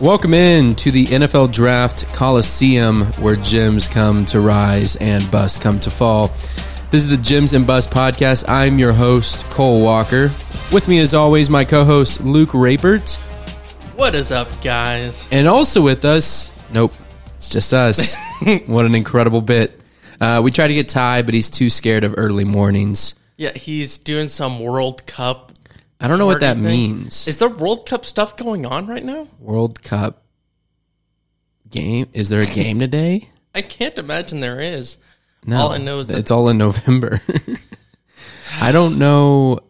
Welcome in to the NFL Draft Coliseum where gems come to rise and busts come to fall. This is the Gems and Bust podcast. I'm your host, Cole Walker. With me, as always, my co host, Luke Rapert. What is up, guys? And also with us, nope, it's just us. what an incredible bit. Uh, we try to get Ty, but he's too scared of early mornings. Yeah, he's doing some World Cup. I don't know what that means. Is there World Cup stuff going on right now? World Cup game? Is there a game today? I can't imagine there is. No, All I know is that- it's all in November. I don't know.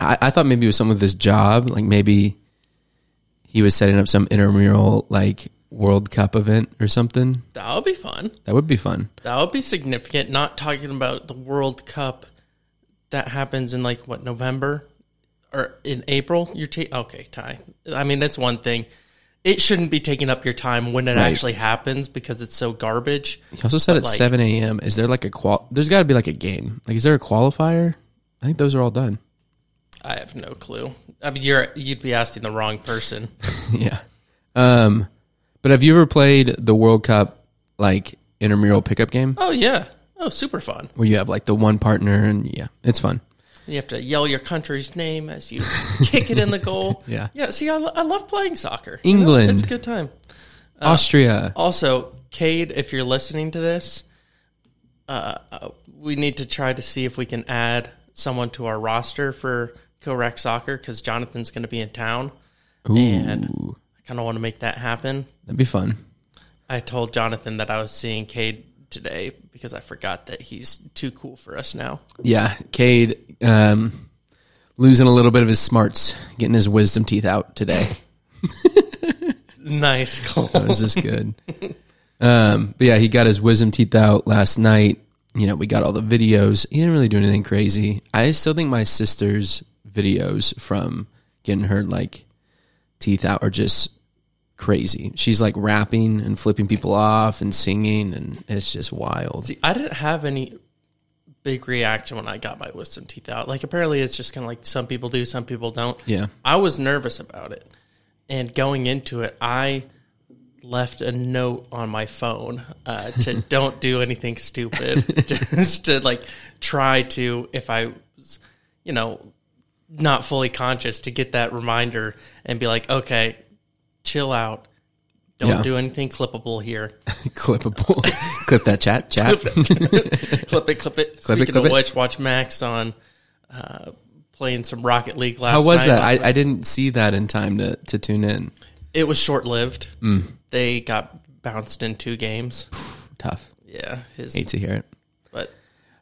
I, I thought maybe it was something with his job. Like maybe he was setting up some intramural like World Cup event or something. That would be fun. That would be fun. That would be significant. Not talking about the World Cup that happens in like what November or in April. You're ta- okay, Ty. I mean, that's one thing. It shouldn't be taking up your time when it Right. actually happens because it's so garbage. He also said But, at like- seven a.m. Is there like a qual? There's got to be like a game. Like, is there a qualifier? I think those are all done. I have no clue. I mean, you're you'd be asking the wrong person. yeah. Um, but have you ever played the World Cup like intramural pickup game Oh yeah. Oh, super fun. where you have like the one partner and yeah, it's fun. You have to yell your country's name as you kick it in the goal. Yeah. Yeah. See, I, I love playing soccer. England. it's a good time. Austria. Also, Cade, if you're listening to this, uh, uh, we need to try to see if we can add someone to our roster for Correct Soccer because Jonathan's going to be in town, and I kind of want to make that happen. that'd be fun. I told Jonathan that I was seeing Cade today because I forgot that he's too cool for us now. Yeah, Cade um, losing a little bit of his smarts, getting his wisdom teeth out today. Nice, Cole. That was just good. Um, but yeah, he got his wisdom teeth out last night. You know, we got all the videos. He didn't really do anything crazy. I still think my sister's videos from getting her like teeth out are just crazy. She's like rapping and flipping people off and singing, and it's just wild. See, I didn't have any big reaction when I got my wisdom teeth out. Like, apparently, it's just kind of like some people do, some people don't. Yeah. I was nervous about it. And going into it, I left a note on my phone uh, to don't do anything stupid. just to like try to, if I was, you know, not fully conscious, to get that reminder and be like, okay, chill out. Don't Yeah. do anything clippable here. Clippable. Clip that chat, chat. clip it, clip it. Clip it, Speaking clip of it. which, watch Max on uh, playing some Rocket League last night. How was night. that? I, I didn't see that in time to, to tune in. it was short lived. Mm. They got bounced in two games. Tough. Yeah, his Hate to hear it. but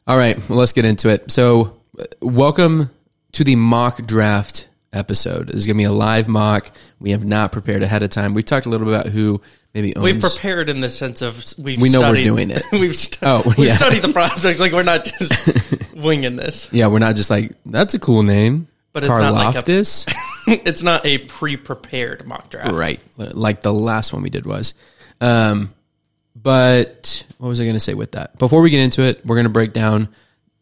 All right, well, let's get into it. So, uh, welcome to the mock draft episode. This is going to be a live mock. We have not prepared ahead of time. We talked a little bit about who maybe owns. we've prepared in the sense of we've We know we're doing it. we've stu- Oh, we've yeah. studied the process. Like we're not just winging this, yeah, we're not just like that's a cool name, But it's not like a- it's not a pre-prepared mock draft. right? Like the last one we did was. Um, but what was I going to say with that? Before we get into it, we're going to break down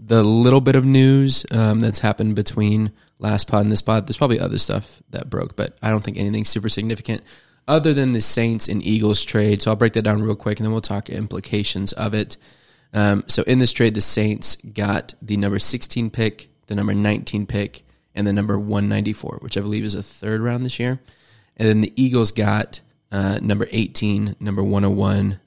the little bit of news um, that's happened between last pod and this pod. There's probably other stuff that broke, but I don't think anything super significant other than the Saints and Eagles trade. So I'll break that down real quick and then we'll talk implications of it. Um, so in this trade, the Saints got the number 16 pick, the number 19 pick, and the number 194, which I believe is a third round this year. And then the Eagles got uh, number 18, number 101,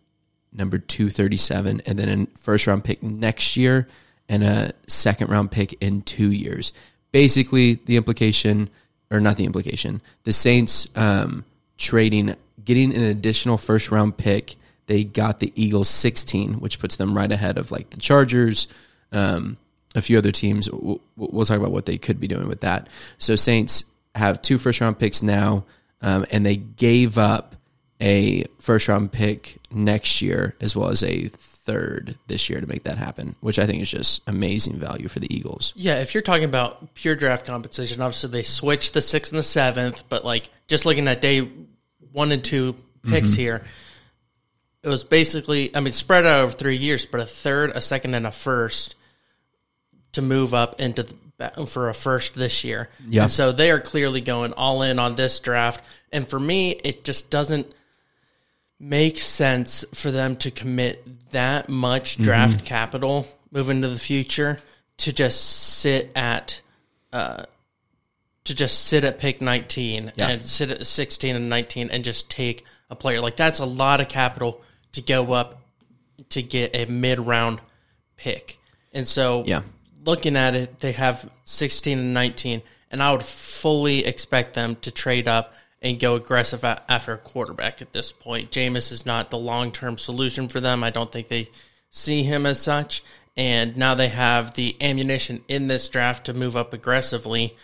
number 237, and then a first round pick next year and a second round pick in two years. Basically, the implication, or not the implication, the Saints um, trading, getting an additional first round pick. They got the Eagles 16, which puts them right ahead of like the Chargers, um, a few other teams. We'll, we'll talk about what they could be doing with that. So, Saints have two first round picks now, um, and they gave up a first round pick next year as well as a third this year to make that happen, which I think is just amazing value for the Eagles. Yeah, if you're talking about pure draft competition, obviously they switched the sixth and the seventh, but like just looking at day one and two picks mm-hmm. here, it was basically I mean spread out over three years, but a third, a second, and a first to move up into the for a first this year. Yeah. And so they are clearly going all in on this draft. And for me, it just doesn't make sense for them to commit that much draft capital moving to the future to just sit at uh, to just sit at pick 19 Yeah. and sit at 16 and 19 and just take a player like that's a lot of capital to go up to get a mid round pick. And so Yeah. looking at it, they have 16 and 19 and I would fully expect them to trade up and go aggressive after a quarterback at this point. Jameis is not the long term solution for them. I don't think they see him as such. And now they have the ammunition in this draft to move up aggressively.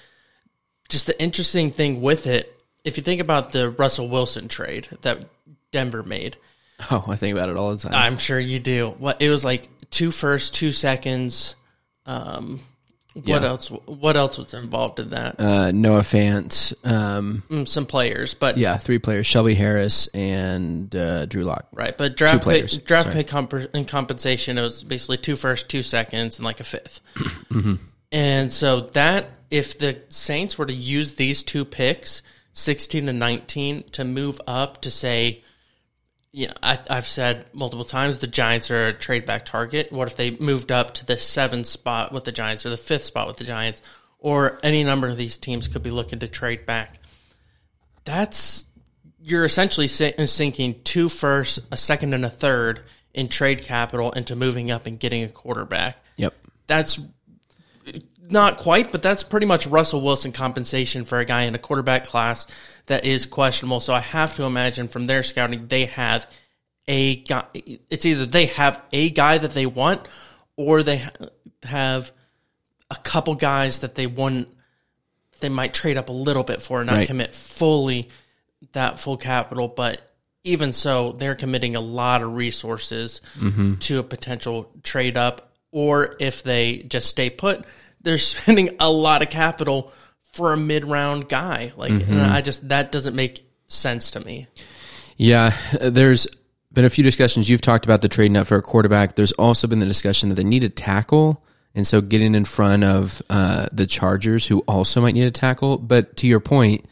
Just the interesting thing with it, if you think about the Russell Wilson trade that Denver made, Oh, I think about it all the time. I'm sure you do. What it was like two first, two seconds. Um, what else? What else was involved in that? uh, Noah Fant. Um, Mm, Some players, but yeah, three players: Shelby Harris and uh, Drew Lock. right. But draft players, pick, draft sorry. pick comp- and compensation it was basically two first, two seconds, and like a 5th Mm-hmm. And so that if the Saints were to use these two picks, sixteen and nineteen, to move up to say. Yeah, I, I've said multiple times the Giants are a trade back target. What if they moved up to the seventh spot with the Giants or the fifth spot with the Giants, or any number of these teams could be looking to trade back? That's you're essentially sinking two firsts, a second, and a third in trade capital into moving up and getting a quarterback. Yep. That's not quite, but that's pretty much Russell Wilson compensation for a guy in a quarterback class that is questionable. So I have to imagine from their scouting, they have a guy. It's either they have a guy that they want, or they have a couple guys that they want. They might trade up a little bit for and not Right. commit fully that full capital, but even so, they're committing a lot of resources mm-hmm. to a potential trade up. Or if they just stay put, they're spending a lot of capital for a mid round guy. Like, and I just that doesn't make sense to me. Yeah, there's been a few discussions. You've talked about the trading up for a quarterback. There's also been the discussion that they need a tackle, and so getting in front of uh, the Chargers, who also might need a tackle. But to your point,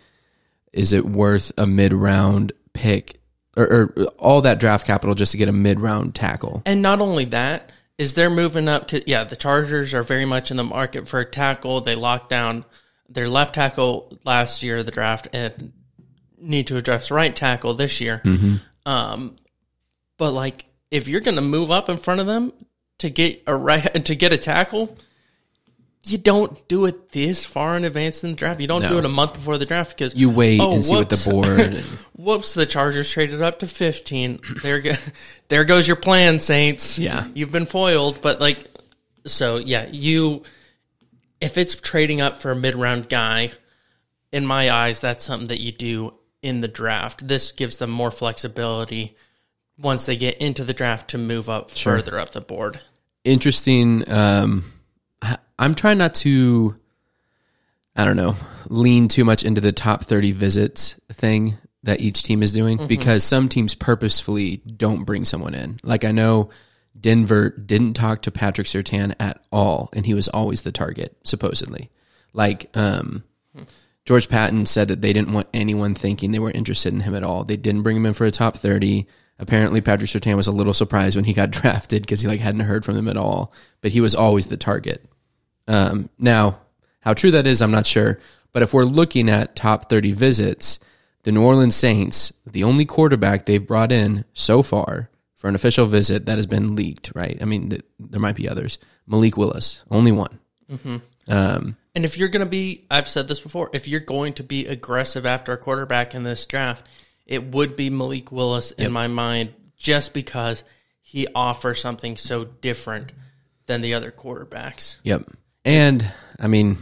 is it worth a mid-round pick or, or all that draft capital just to get a mid-round tackle? And not only that, is they're moving up. 'cause, yeah, the Chargers are very much in the market for a tackle. They locked down their left tackle last year of the draft and need to address right tackle this year. Um, but like, if you're going to move up in front of them to get a right to get a tackle, you don't do it this far in advance in the draft. You don't do it a month before the draft because You wait Oh, and see what the board. Whoops! The Chargers traded up to fifteen. There, go, there goes your plan, Saints. Yeah. you've been foiled. But like, so yeah, you. If it's trading up for a mid-round guy, in my eyes, that's something that you do in the draft. This gives them more flexibility once they get into the draft to move up further up the board. interesting. Um, I'm trying not to, I don't know, lean too much into the top 30 visits thing that each team is doing because some teams purposefully don't bring someone in. Like I know Denver didn't talk to Patrick Surtain at all, and he was always the target, supposedly. Like, um, George Paton said that they didn't want anyone thinking they were interested in him at all. They didn't bring him in for a top 30. Apparently, Patrick Surtain was a little surprised when he got drafted because he like hadn't heard from them at all. But he was always the target. Um, now, how true that is, I'm not sure. But if we're looking at top 30 visits, the New Orleans Saints, the only quarterback they've brought in so far for an official visit that has been leaked, right? I mean, th- there might be others. Malik Willis, only one. Um, And if you're going to be, I've said this before, if you're going to be aggressive after a quarterback in this draft, it would be Malik Willis in my mind, just because he offers something so different than the other quarterbacks. Yep. And I mean,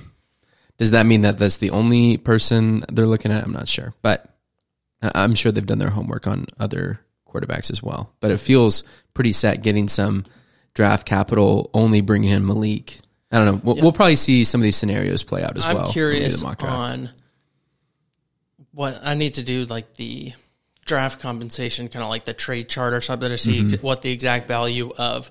does that mean that that's the only person they're looking at? I'm not sure, but I'm sure they've done their homework on other quarterbacks as well. But it feels pretty set getting some draft capital, only bringing in Malik. I don't know. We'll, we'll probably see some of these scenarios play out as I'm well. do curious the mock draft. on what I need to do, like the draft compensation, kind of like the trade chart or something, to see Mm-hmm. what the exact value of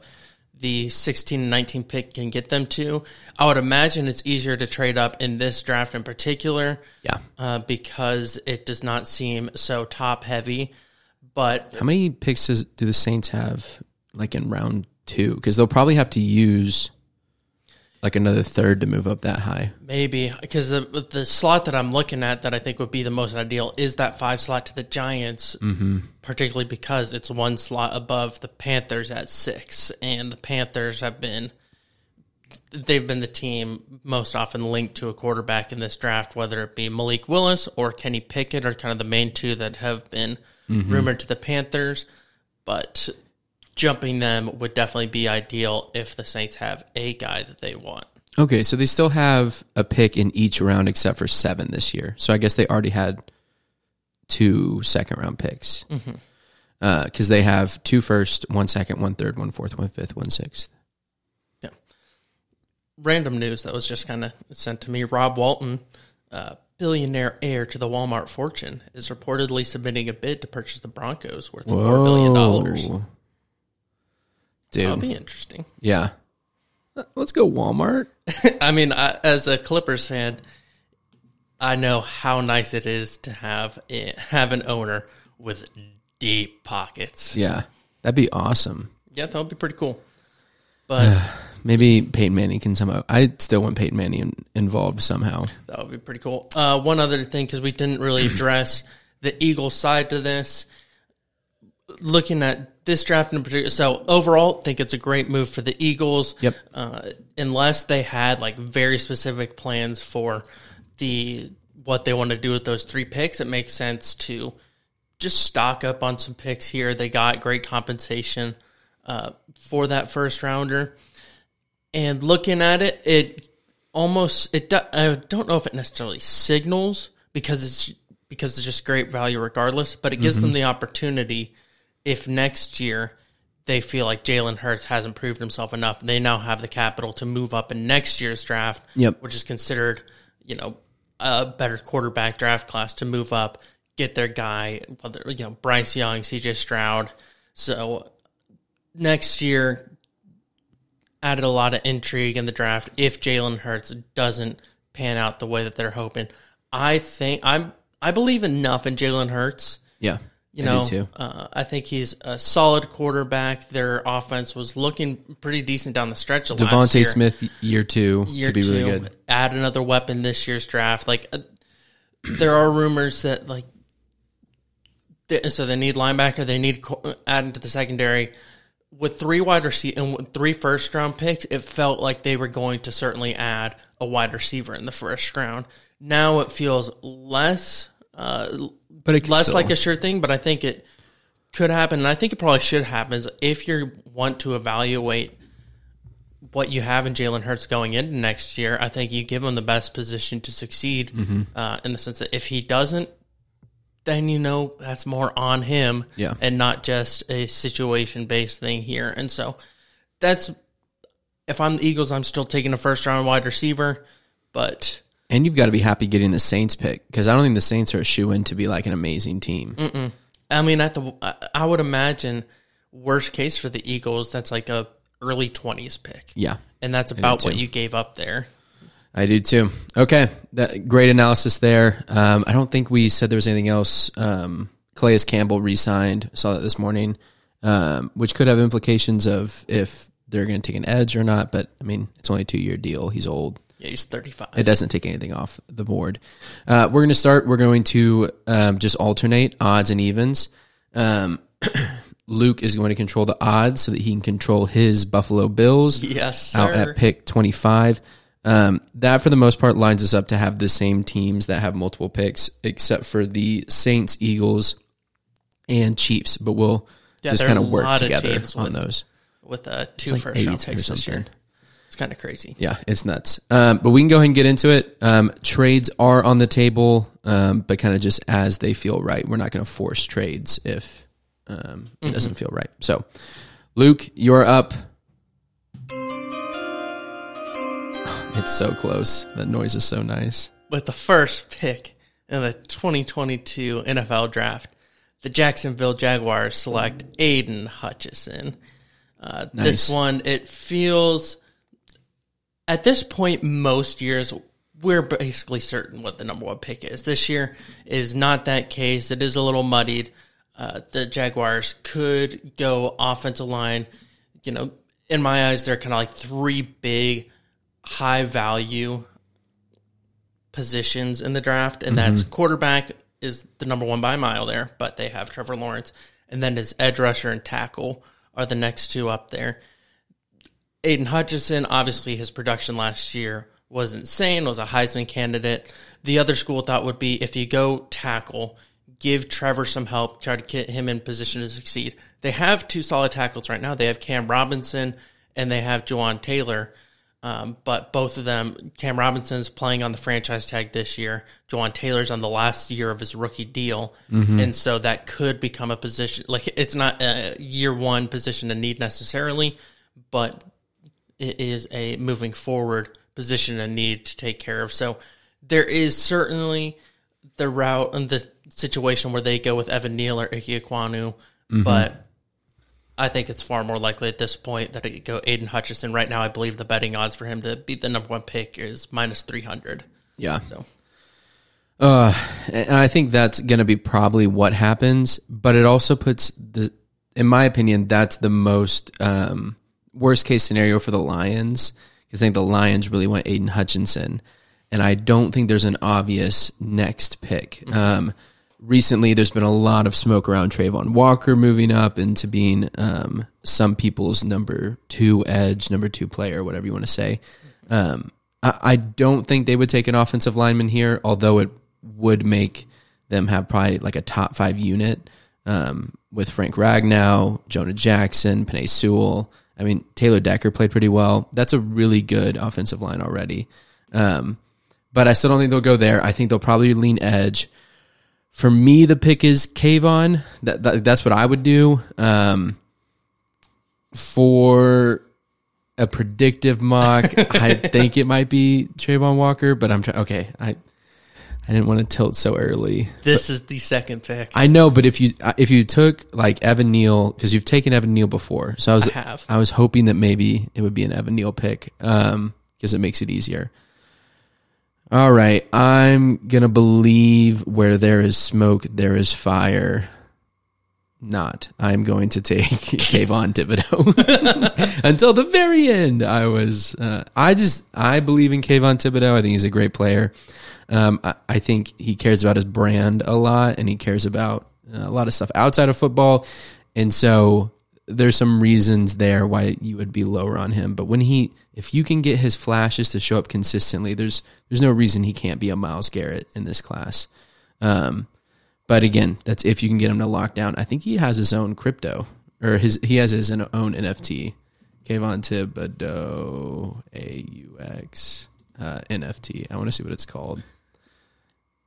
the 16 and 19 pick can get them to. I would imagine it's easier to trade up in this draft in particular Yeah. uh, because it does not seem so top heavy. But How many picks does, do the Saints have like in round two? Because they'll probably have to use like another third to move up that high. maybe because the the slot that I'm looking at that I think would be the most ideal is that five slot to the Giants, mm-hmm. particularly because it's one slot above the Panthers at six, and the Panthers have been they've been the team most often linked to a quarterback in this draft, whether it be Malik Willis or Kenny Pickett, are kind of the main two that have been rumored to the Panthers. But jumping them would definitely be ideal if the Saints have a guy that they want. Okay, so they still have a pick in each round except for seven this year. So I guess they already had two second round picks. Because they have two first, one second, one third, one fourth, one fifth, one sixth. Yeah. Random news that was just kind of sent to me. Rob Walton, uh, billionaire heir to the Walmart fortune, is reportedly submitting a bid to purchase the Broncos worth $4 billion. dollars. Whoa. That'll be interesting. yeah. Let's go Walmart. I mean, I, as a Clippers fan, I know how nice it is to have a, have an owner with deep pockets. Yeah, that'd be awesome. Yeah, that would be pretty cool. But Maybe Peyton Manning can somehow. I still want Peyton Manning in, involved somehow. that would be pretty cool. Uh, one other thing, because we didn't really address the Eagles side to this. Looking at this draft in particular, so overall, think it's a great move for the Eagles. Yep. Uh, unless they had like very specific plans for the what they want to do with those three picks, it makes sense to just stock up on some picks here. They got great compensation uh, for that first rounder, and looking at it, it almost it. do- I don't know if it necessarily signals because it's because it's just great value regardless, but it gives them the opportunity if next year they feel like Jalen Hurts hasn't proved himself enough, they now have the capital to move up in next year's draft, Yep. which is considered, you know, a better quarterback draft class to move up, get their guy, whether you know Bryce Young, CJ Stroud. So next year added a lot of intrigue in the draft if Jalen Hurts doesn't pan out the way that they're hoping. I think I'm I believe enough in Jalen Hurts. Yeah, You I know, too. Uh, I think he's a solid quarterback. Their offense was looking pretty decent down the stretch. Of DeVonta year. Smith, year two, year could be two, really good. add another weapon this year's draft. Like uh, there are rumors that like they, so they need linebacker, they need co- add into the secondary. With three wide receiver and three first round picks, it felt like they were going to certainly add a wide receiver in the first round. Now it feels less uh, But it could less still- like a sure thing, but I think it could happen, and I think it probably should happen. Is if you want to evaluate what you have in Jalen Hurts going into next year, I think you give him the best position to succeed. Mm-hmm. Uh, in the sense that if he doesn't, then you know that's more on him, Yeah. and not just a situation based thing here. And so that's if I'm the Eagles, I'm still taking a first round wide receiver, but And you've got to be happy getting the Saints pick because I don't think the Saints are a shoe in to be like an amazing team. I mean, at the I- would imagine worst case for the Eagles, that's like a early twenties pick, Yeah, and that's about what you gave up there. I do too. Okay, that great analysis there. Um, I don't think we said there was anything else. Um, Calais Campbell re-signed. Saw that this morning, um, which could have implications of if they're going to take an edge or not. But I mean, it's only a two-year deal. He's old. Yeah, he's thirty five. It doesn't take anything off the board. Uh, we're going to start. We're going to um, just alternate odds and evens. Um, Luke is going to control the odds so that he can control his Buffalo Bills Yes, sir. out at pick 25. Um, that, for the most part, lines us up to have the same teams that have multiple picks, except for the Saints, Eagles, and Chiefs. But we'll Yeah, just kind of work together on with- those. with uh, two like first round 82 or picks this year. something. Kind of crazy. Yeah, it's nuts. Um, but we can go ahead and get into it. Um, trades are on the table, um, but kind of just as they feel right. We're not going to force trades if um, it doesn't feel right. So, Luke, you're up. It's so close. That noise is so nice. With the first pick in the 2022 NFL Draft, the Jacksonville Jaguars select Aidan Hutchinson. Uh, This one, it feels at this point, most years we're basically certain what the number one pick is. This year is not that case. It is a little muddied. Uh, the Jaguars could go offensive line. You know, in my eyes, they're kind of like three big, high value positions in the draft, and that's quarterback is the number one by mile there, but they have Trevor Lawrence, and then his edge rusher and tackle are the next two up there. Aidan Hutchinson, obviously his production last year was insane, was a Heisman candidate. The other school thought would be if you go tackle, give Trevor some help, try to get him in position to succeed. They have two solid tackles right now. They have Cam Robinson and they have Jawaan Taylor. Um, but both of them, Cam Robinson's playing on the franchise tag this year. Jawaan Taylor's on the last year of his rookie deal, and so that could become a position. Like it's not a year one position to need necessarily, but it is a moving forward position and need to take care of. So there is certainly the route and the situation where they go with Evan Neal or Ike Ekwonu, but I think it's far more likely at this point that it could go Aidan Hutchinson. Right now, I believe the betting odds for him to be the number one pick is minus three hundred. Yeah. So Uh, and I think that's going to be probably what happens, but it also puts the, in my opinion, that's the most um, worst case scenario for the Lions because I think the Lions really want Aidan Hutchinson, and I don't think there's an obvious next pick. Um, recently, there's been a lot of smoke around Travon Walker moving up into being um, some people's number two edge, number two player, whatever you want to say. Um, I, I don't think they would take an offensive lineman here, although it would make them have probably like a top five unit um, with Frank Ragnow, Jonah Jackson, Penei Sewell. I mean, Taylor Decker played pretty well. That's a really good offensive line already. Um, but I still don't think they'll go there. I think they'll probably lean edge. For me, the pick is Kayvon. That, that that's what I would do. Um, for a predictive mock, I think it might be Travon Walker, but I'm trying. Okay, I I didn't want to tilt so early. this is the second pick. I know, but if you uh, if you took like Evan Neal because you've taken Evan Neal before, so I was I. I was hoping that maybe it would be an Evan Neal pick um because it makes it easier. All right, I'm gonna believe where there is smoke, there is fire. Not. I'm going to take Kayvon Thibodeaux until the very end. I was. Uh, I just. I believe in Kayvon Thibodeaux. I think he's a great player. Um, I, I think he cares about his brand a lot, and he cares about uh, a lot of stuff outside of football. And so there's some reasons there why you would be lower on him. But when he, if you can get his flashes to show up consistently, there's there's no reason he can't be a Myles Garrett in this class. Um, but again, that's if you can get him to lock down. I think he has his own crypto, or his he has his own NFT. Kayvon Thibodeaux AUX uh, NFT. I want to see what it's called.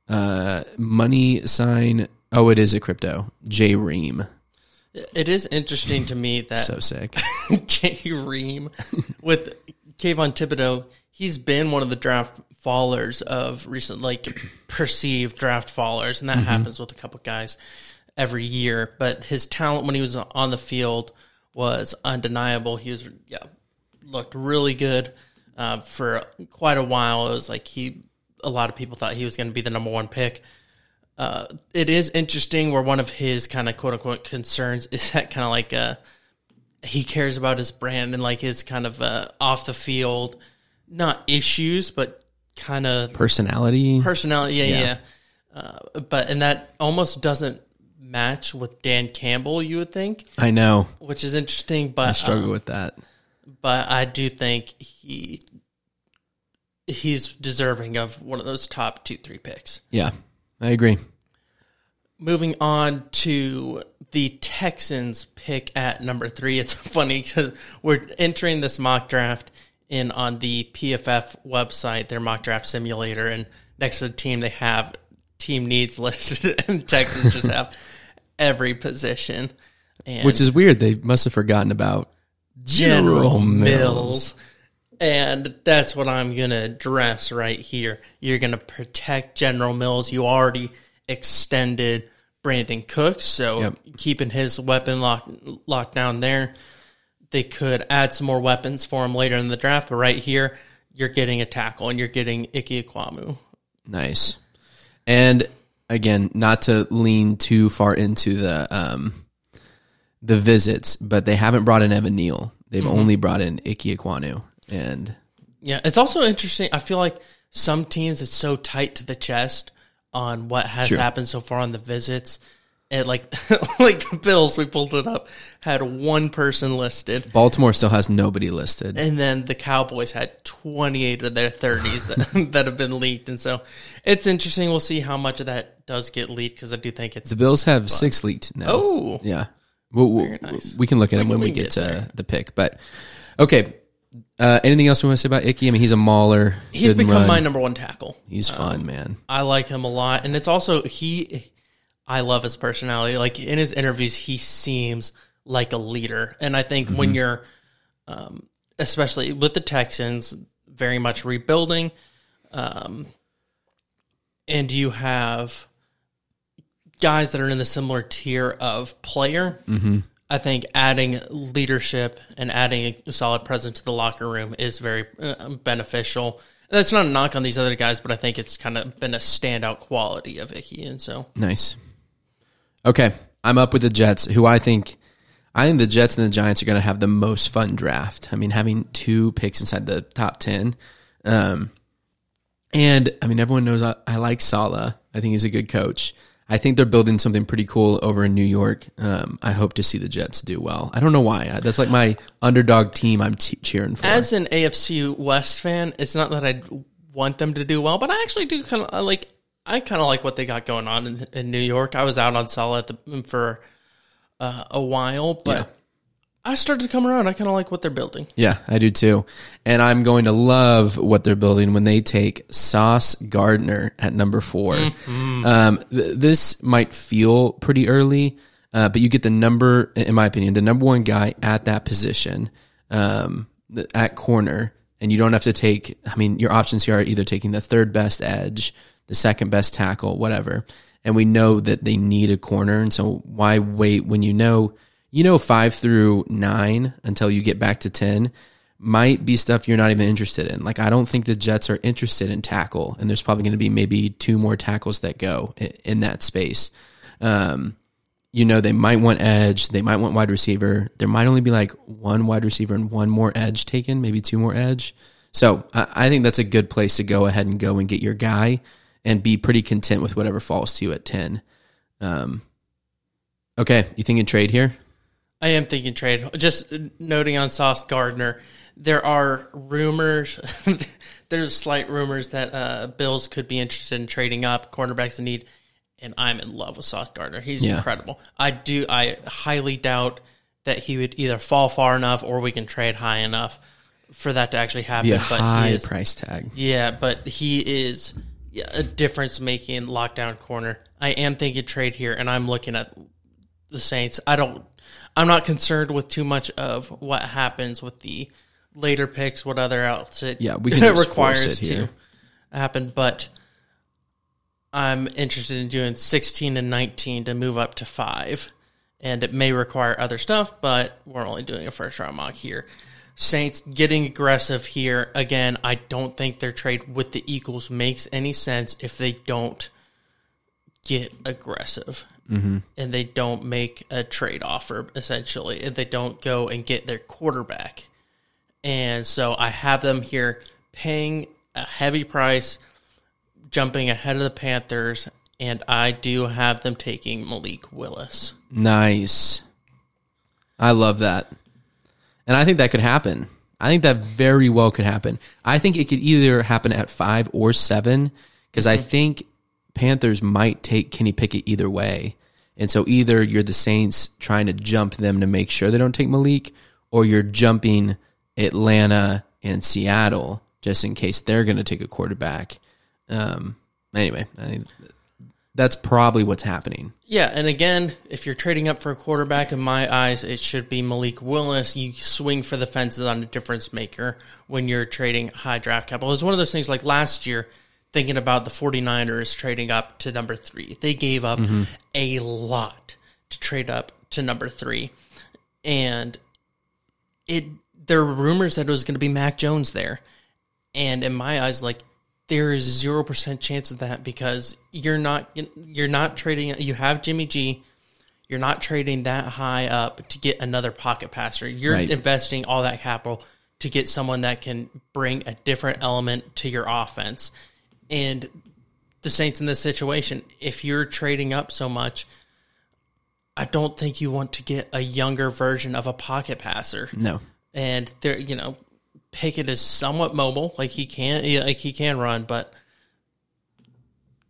Uh, money sign. Oh, it is a crypto. J Ream. It is interesting to me that So sick. Jay Ream with Kayvon Thibodeaux, he's been one of the draft fallers of recent, like perceived draft fallers, and that happens with a couple guys every year. But his talent when he was on the field was undeniable. He was yeah looked really good uh, for quite a while. It was like he a lot of people thought he was going to be the number one pick. Uh, it is interesting where one of his kind of quote unquote concerns is that kind of like uh he cares about his brand and like his kind of uh, off the field, not issues, but kind of Personality. personality. Yeah, Yeah. yeah. Uh, but and that almost doesn't match with Dan Campbell. You would think, I know. which is interesting. But I struggle um, with that. but I do think he he's deserving of one of those top two three picks. Yeah, I agree. Moving on to the Texans pick at number three. It's funny because we're entering this mock draft in on the PFF website, their mock draft simulator, and next to the team they have team needs listed, and Texans just have every position. And Which is weird. They must have forgotten about General Mills. Mills. And that's what I'm going to address right here. You're going to protect General Mills. You already extended Brandin Cooks, so Yep. keeping his weapon locked locked down there. they could add some more weapons for him later in the draft. But right here, you're getting a tackle and you're getting Ike Ekwonu. Nice. And again, not to lean too far into the um, the visits, but they haven't brought in Evan Neal. They've only brought in Ike Ekwonu. And Yeah, it's also interesting. I feel like some teams it's so tight to the chest on what has happened so far on the visits. And like like the Bills, we pulled it up, had one person listed. Baltimore still has nobody listed. And then the Cowboys had 28 of their 30s that, that have been leaked. And so it's interesting. We'll see how much of that does get leaked because I do think it's. The Bills have six leaked now. Oh, Yeah. We'll, we'll- nice. We can look at him when we, we get, get to there. the pick. But okay. Uh, anything else you want to say about Icky? I mean, he's a mauler. he's become run. my number one tackle. He's fun, man. I like him a lot, and it's also he. I love his personality. Like in his interviews, he seems like a leader, and I think when you're, um, especially with the Texans, very much rebuilding, um, and you have guys that are in the similar tier of player. I think adding leadership and adding a solid presence to the locker room is very uh, beneficial. That's not a knock on these other guys, but I think it's kind of been a standout quality of Icky. And so, Nice. Okay, I'm up with the Jets, who I think, I think the Jets and the Giants are going to have the most fun draft. I mean, having two picks inside the top ten, um, and I mean, everyone knows I, I like Saleh. I think he's a good coach. I think they're building something pretty cool over in New York. Um, I hope to see the Jets do well. I don't know why. That's like my underdog team. I'm t- cheering for. as an AFC West fan, it's not that I want them to do well, but I actually do kind of like. I kind of like what they got going on in, in New York. I was out on Saleh at the, for uh, a while, but Yeah. I started to come around. I kind of like what they're building. Yeah, I do too. And I'm going to love what they're building when they take Sauce Gardner at number 4 Um, th- this might feel pretty early, uh, but you get the number, in my opinion, the number one guy at that position um, at corner. And you don't have to take, I mean, your options here are either taking the third best edge, the second best tackle, whatever. And we know that they need a corner. And so why wait when you know you know five through nine until you get back to 10 might be stuff you're not even interested in. Like, I don't think the Jets are interested in tackle, and there's probably going to be maybe two more tackles that go i- in that space. Um, you know, they might want edge, they might want wide receiver. There might only be like one wide receiver and one more edge taken, maybe two more edge. So I, I think that's a good place to go ahead and go and get your guy and be pretty content with whatever falls to you at 10. Um, okay, you thinking trade here? I am thinking trade. Just noting on Sauce Gardner, there are rumors. there's slight rumors that uh, Bills could be interested in trading up cornerbacks in need, and I'm in love with Sauce Gardner. He's Yeah. incredible. I do. I highly doubt that he would either fall far enough or we can trade high enough for that to actually happen. But high is, price tag. yeah, but he is a difference making lockdown corner. I am thinking trade here, and I'm looking at the Saints. I don't. I'm not concerned with too much of what happens with the later picks, what other else it Yeah, we can requires it to happen. But I'm interested in doing 16 and 19 to move up to five, and it may require other stuff, but we're only doing a first round mock here. Saints getting aggressive here again. I don't think their trade with the Eagles makes any sense if they don't get aggressive Mm-hmm. and they don't make a trade offer essentially and they don't go and get their quarterback and so i have them here paying a heavy price jumping ahead of the panthers and i do have them taking malik willis Nice. I love that. And I think that could happen. I think that very well could happen. I think it could either happen at five or seven because I think Panthers might take Kenny Pickett either way. And so either you're the Saints trying to jump them to make sure they don't take Malik, or you're jumping Atlanta and Seattle just in case they're going to take a quarterback. Um, anyway, I that's probably what's happening. Yeah, and again, if you're trading up for a quarterback, in my eyes, it should be Malik Willis. You swing for the fences on a difference maker when you're trading high draft capital. It's one of those things like last year, thinking about the 49ers trading up to number three. They gave up mm-hmm. a lot to trade up to number three. And it there were rumors that it was going to be Mac Jones there, and in my eyes, like there is zero percent chance of that because you're not you're not trading. You have Jimmy G. You're not trading that high up to get another pocket passer. You're Right. investing all that capital to get someone that can bring a different element to your offense. And the Saints in this situation, if you're trading up so much, I don't think you want to get a younger version of a pocket passer. No. And there, you know, Pickett is somewhat mobile, like he can, like he can run, but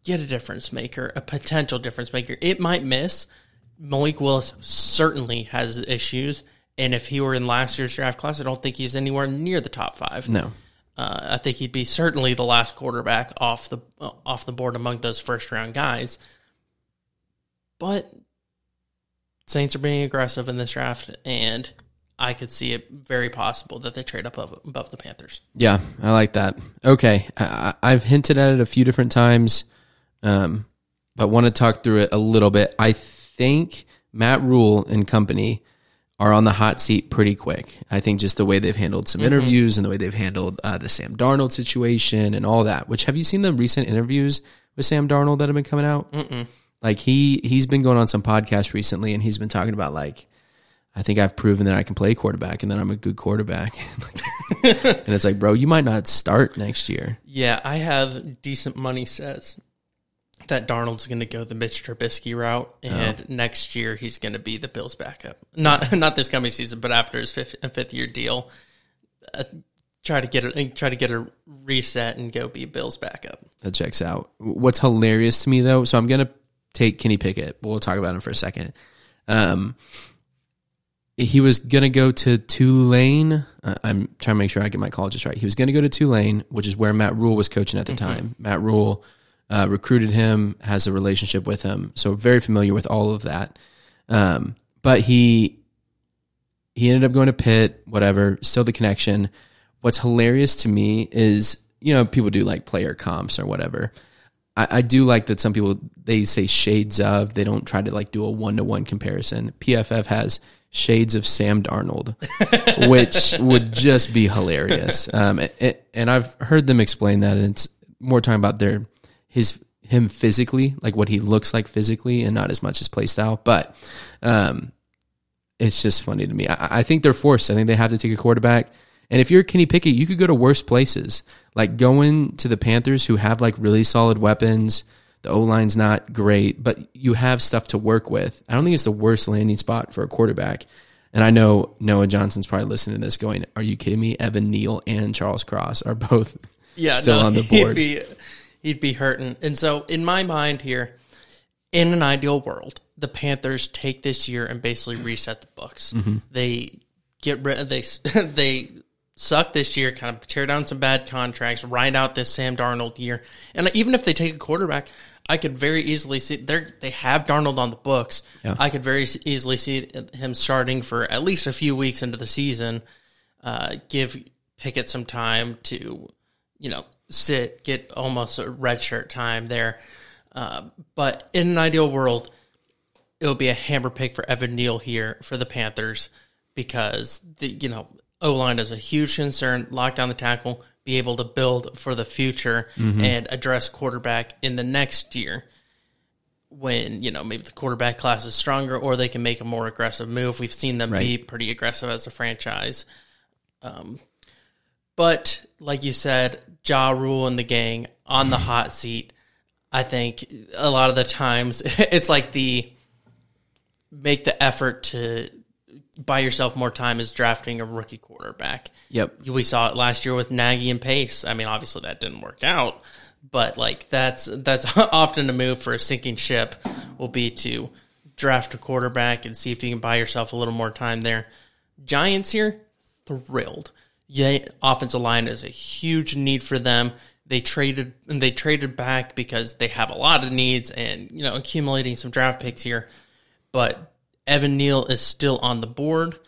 get a difference maker, a potential difference maker. It might miss. Malik Willis certainly has issues, and if he were in last year's draft class, I don't think he's anywhere near the top five. No. Uh, I think he'd be certainly the last quarterback off the uh, off the board among those first round guys. But Saints are being aggressive in this draft, and I could see it very possible that they trade up above, above the Panthers. Yeah, I like that. Okay, I, I've hinted at it a few different times, um, but want to talk through it a little bit. I think Matt Rhule and company are on the hot seat pretty quick. I think just the way they've handled some interviews and the way they've handled uh, the Sam Darnold situation and all that. Which have you seen the recent interviews with Sam Darnold that have been coming out? Mm-mm. Like he he's been going on some podcasts recently, and he's been talking about like. I think I've proven that I can play quarterback and that I'm a good quarterback. and it's like, bro, you might not start next year. Yeah, I have decent money says that Darnold's going to go the Mitch Trubisky route, and next year he's going to be the Bills' backup. Not not this coming season, but after his fifth fifth year deal, uh, try to get a try to get a reset and go be Bills' backup. That checks out. What's hilarious to me though, so I'm gonna take Kenny Pickett. We'll talk about him for a second. Um, he was gonna go to Tulane. Uh, I'm trying to make sure I get my colleges right. He was gonna go to Tulane, which is where Matt Rhule was coaching at the time. Matt Rhule uh, recruited him, has a relationship with him, so very familiar with all of that. Um, but he he ended up going to Pitt, whatever, still the connection. What's hilarious to me is, you know, people do like player comps or whatever. I, I do like that some people they say shades of, they don't try to like do a one to one comparison. PFF has shades of Sam Darnold, which would just be hilarious. Um, and, and I've heard them explain that, and it's more talking about their his him physically, like what he looks like physically, and not as much his play style. But um, it's just funny to me. I, I think they're forced. I think they have to take a quarterback. And if you're Kenny Pickett, you could go to worse places. Like going to the Panthers, who have like really solid weapons. The O line's not great, but you have stuff to work with. I don't think it's the worst landing spot for a quarterback. And I know Noah Johnson's probably listening to this going, Are you kidding me? Evan Neal and Charles Cross are both yeah, still no, on the board. be, he'd be hurting. And so, in my mind here, in an ideal world, the Panthers take this year and basically reset the books. Mm-hmm. They get rid. They they suck this year, kind of tear down some bad contracts, ride out this Sam Darnold year, and even if they take a quarterback. I could very easily see they they have Darnold on the books. Yeah. I could very easily see him starting for at least a few weeks into the season. Uh, give Pickett some time to you know, sit, get almost a red shirt time there. Uh, but in an ideal world, it would be a hammer pick for Evan Neal here for the Panthers because the you know O line is a huge concern. Lock down the tackle, be able to build for the future and address quarterback in the next year when you know maybe the quarterback class is stronger or they can make a more aggressive move. We've seen them be pretty aggressive as a franchise. Um, but like you said, Ja Rule and the gang on the hot seat. I think a lot of the times it's like the make the effort to buy yourself more time is drafting a rookie quarterback. Yep. We saw it last year with Nagy and Pace. I mean, obviously that didn't work out, but like that's that's often a move for a sinking ship will be to draft a quarterback and see if you can buy yourself a little more time there. Giants here thrilled. Yeah, offensive line is a huge need for them. They traded and they traded back because they have a lot of needs and you know accumulating some draft picks here. But Evan Neal is still on the board,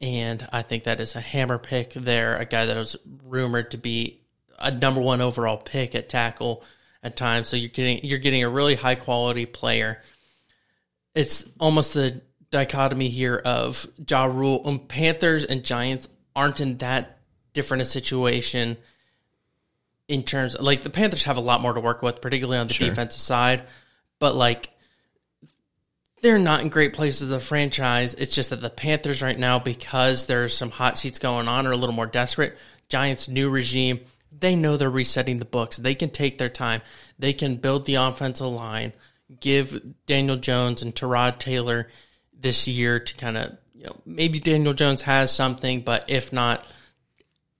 and I think that is a hammer pick there. A guy that was rumored to be a number one overall pick at tackle at times. So you're getting you're getting a really high quality player. It's almost the dichotomy here of Ja Rule. Um, Panthers and Giants aren't in that different a situation in terms like the Panthers have a lot more to work with, particularly on the Sure. defensive side. But like they're not in great places of the franchise. It's just that the Panthers right now, because there's some hot seats going on, are a little more desperate. Giants' new regime, they know they're resetting the books. They can take their time. They can build the offensive line, give Daniel Jones and Terod Taylor this year to kind of, you know, maybe Daniel Jones has something, but if not,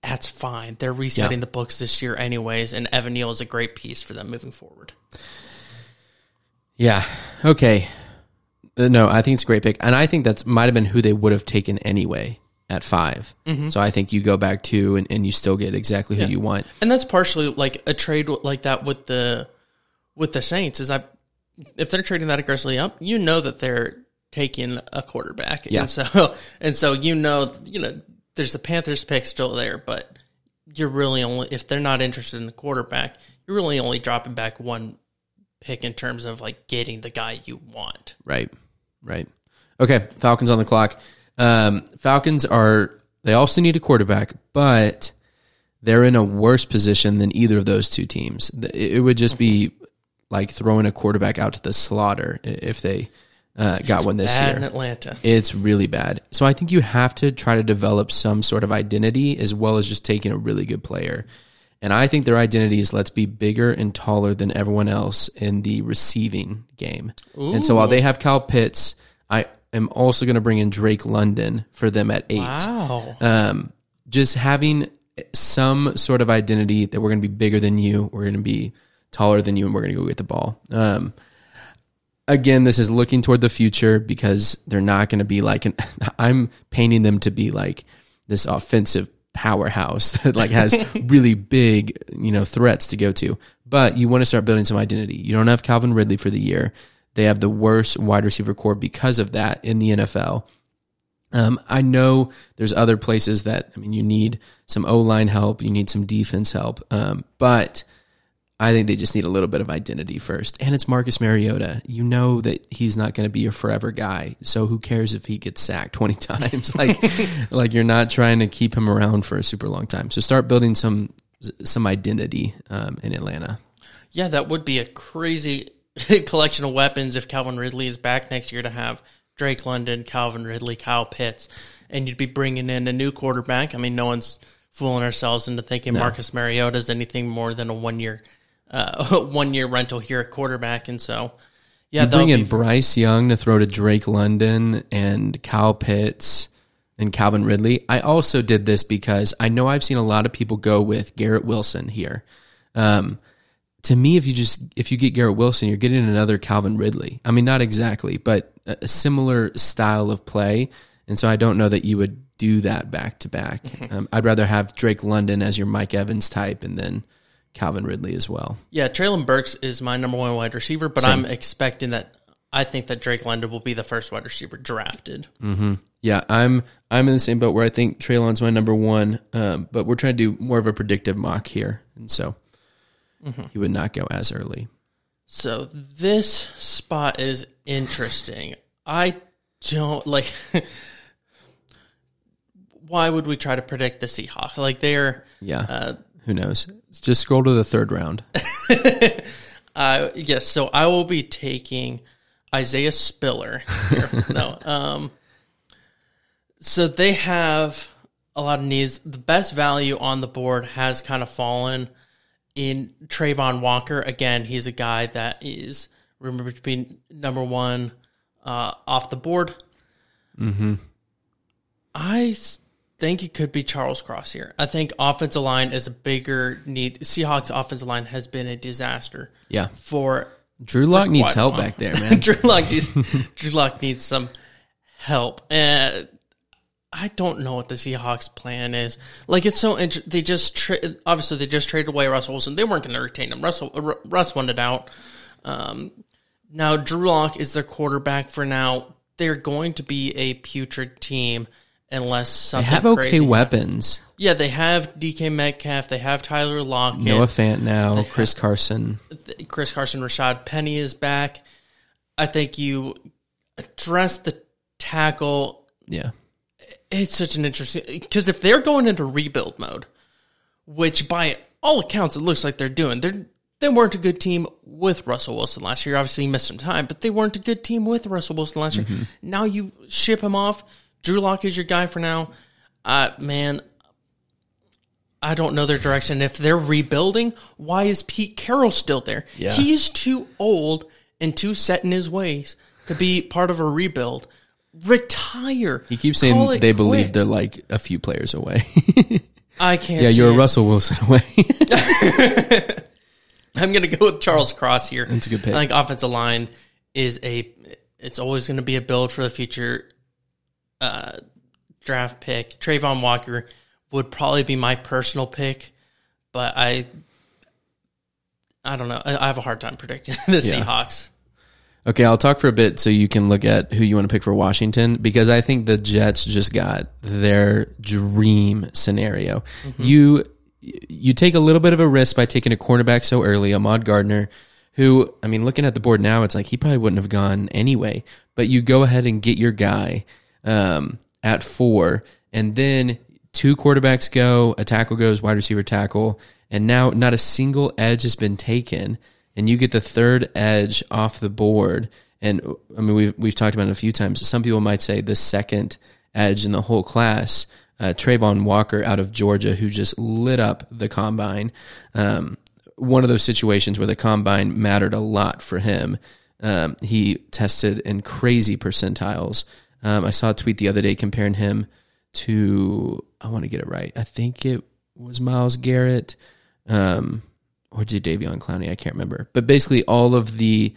that's fine. They're resetting Yeah. the books this year, anyways, and Evan Neal is a great piece for them moving forward. Yeah. Okay. Uh, No, I think it's a great pick, and I think that's might have been who they would have taken anyway at 5 So I think you go back to and, and you still get exactly who you want. And that's partially like a trade like that with the with the Saints is I if they're trading that aggressively up, you know that they're taking a quarterback. Yeah. And so and so you know you know there's the Panthers pick still there, but you're really only if they're not interested in the quarterback, you're really only dropping back one pick in terms of like getting the guy you want. Right. Right. Okay. Falcons on the clock. Um, Falcons are, they also need a quarterback, but they're in a worse position than either of those two teams. It would just be like throwing a quarterback out to the slaughter if they uh, got one this year. in Atlanta. It's really bad. So I think you have to try to develop some sort of identity as well as just taking a really good player. And I think their identity is let's be bigger and taller than everyone else in the receiving game. And so while they have Kyle Pitts, I am also going to bring in Drake London for them at eight. Wow. Um, just having some sort of identity that we're going to be bigger than you, we're going to be taller than you, and we're going to go get the ball. Um, again, this is looking toward the future because they're not going to be like an. I'm painting them to be like this offensive powerhouse that like has really big you know threats to go to. But you want to start building some identity. You don't have Calvin Ridley for the year. They have the worst wide receiver corps because of that in the NFL. Um, I know there's other places that I mean you need some O line help, you need some defense help, um, but I think they just need a little bit of identity first. And it's Marcus Mariota. You know that he's not going to be a forever guy, so who cares if he gets sacked twenty times? like, like you're not trying to keep him around for a super long time. So start building some some identity um, in Atlanta. Yeah, that would be a crazy collection of weapons if Calvin Ridley is back next year to have Drake London, Calvin Ridley, Kyle Pitts, and you'd be bringing in a new quarterback. I mean, no one's fooling ourselves into thinking Marcus Mariota is anything more than a one year uh, one year rental here at quarterback, and so yeah, You bring in Bryce Young to throw to Drake London and Kyle Pitts and Calvin Ridley. I also did this because I know I've seen a lot of people go with Garrett Wilson here. Um, to me, if you just if you get Garrett Wilson, you're getting another Calvin Ridley. I mean, not exactly, but a, similar style of play. And so I don't know that you would do that back to back. Um, I'd rather have Drake London as your Mike Evans type, and then Calvin Ridley as well. yeah. Treylon Burks is my number one wide receiver, but I'm expecting that. I think that Drake London will be the first wide receiver drafted. Yeah, I'm I'm in the same boat where I think Treylon's my number one, um, but we're trying to do more of a predictive mock here, and so he would not go as early. So this spot is interesting. I don't like. why would we try to predict the Seahawks? Like they're, Yeah, uh, who knows? Just scroll to the third round. uh, yes. So I will be taking Isaiah Spiller. No, um, so they have a lot of needs. The best value on the board has kind of fallen in Travon Walker. Again, he's a guy that is rumored to be number one uh, off the board. Mm-hmm. I think it could be Charles Cross here. I think offensive line is a bigger need. Seahawks offensive line has been a disaster Yeah, for Drew Lock needs help while. back there, man. Drew Lock needs Drew Lock needs some help. And I don't know what the Seahawks plan is. Like it's so they just tra- obviously they just traded away Russell Wilson. They weren't going to retain him. Russell uh, Russ wanted out. Um, now Drew Lock is their quarterback for now. They're going to be a putrid team unless something They have okay crazy weapons. Yeah, they have DK Metcalf. They have Tyler Lockett. Noah Fant now, Chris Carson. Chris Carson, Rashaad Penny is back. I think you address the tackle. Yeah. It's such an interesting because if they're going into rebuild mode, which by all accounts it looks like they're doing, they're they weren't a good team with Russell Wilson last year. Obviously, he missed some time, but they weren't a good team with Russell Wilson last year. Mm-hmm. Now you ship him off. Drew Lock is your guy for now. Uh, man, I don't know their direction. If they're rebuilding, why is Pete Carroll still there? Yeah. He's too old and too set in his ways to be part of a rebuild. Retire. He keeps saying they believe they're like a few players away. I can't. yeah, you're a. Russell Wilson away. I'm going to go with Charles Cross here. That's a good pick. I think offensive line is a. It's always going to be a build for the future. Uh, draft pick Travon Walker would probably be my personal pick, but I. I don't know. I I have a hard time predicting the Yeah. Seahawks. Okay, I'll talk for a bit so you can look at who you want to pick for Washington because I think the Jets just got their dream scenario. You you take a little bit of a risk by taking a cornerback so early, Ahmad Gardner, who I mean, looking at the board now, it's like he probably wouldn't have gone anyway. But you go ahead and get your guy um, at four, and then two quarterbacks go, a tackle goes, wide receiver tackle, and now not a single edge has been taken and you get the third edge off the board. And I mean, we've we've talked about it a few times. Some people might say the second edge in the whole class, uh, Travon Walker out of Georgia, who just lit up the combine. Um, one of those situations where the combine mattered a lot for him. Um, he tested in crazy percentiles. Um, I saw a tweet the other day comparing him to I want to get it right. I think it was Myles Garrett. Um, or did Davion Clowney? I can't remember. But basically, all of the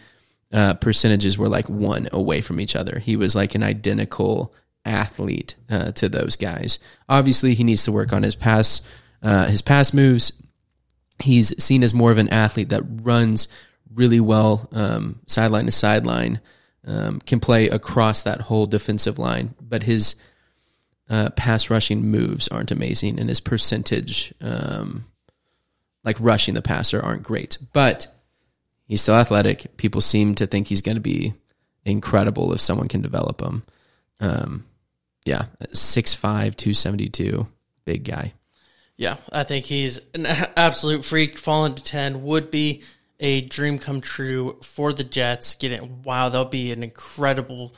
uh, percentages were like one away from each other. He was like an identical athlete uh, to those guys. Obviously, he needs to work on his pass, uh, his pass moves. He's seen as more of an athlete that runs really well, um, sideline to sideline, um, can play across that whole defensive line. But his uh, pass rushing moves aren't amazing, and his percentage. Um, like rushing the passer aren't great, but he's still athletic. People seem to think he's going to be incredible if someone can develop him. Um, yeah, 6'5", 272, big guy. Yeah, I think he's an absolute freak. Falling to ten would be a dream come true for the Jets. Getting wow, that'll be an incredible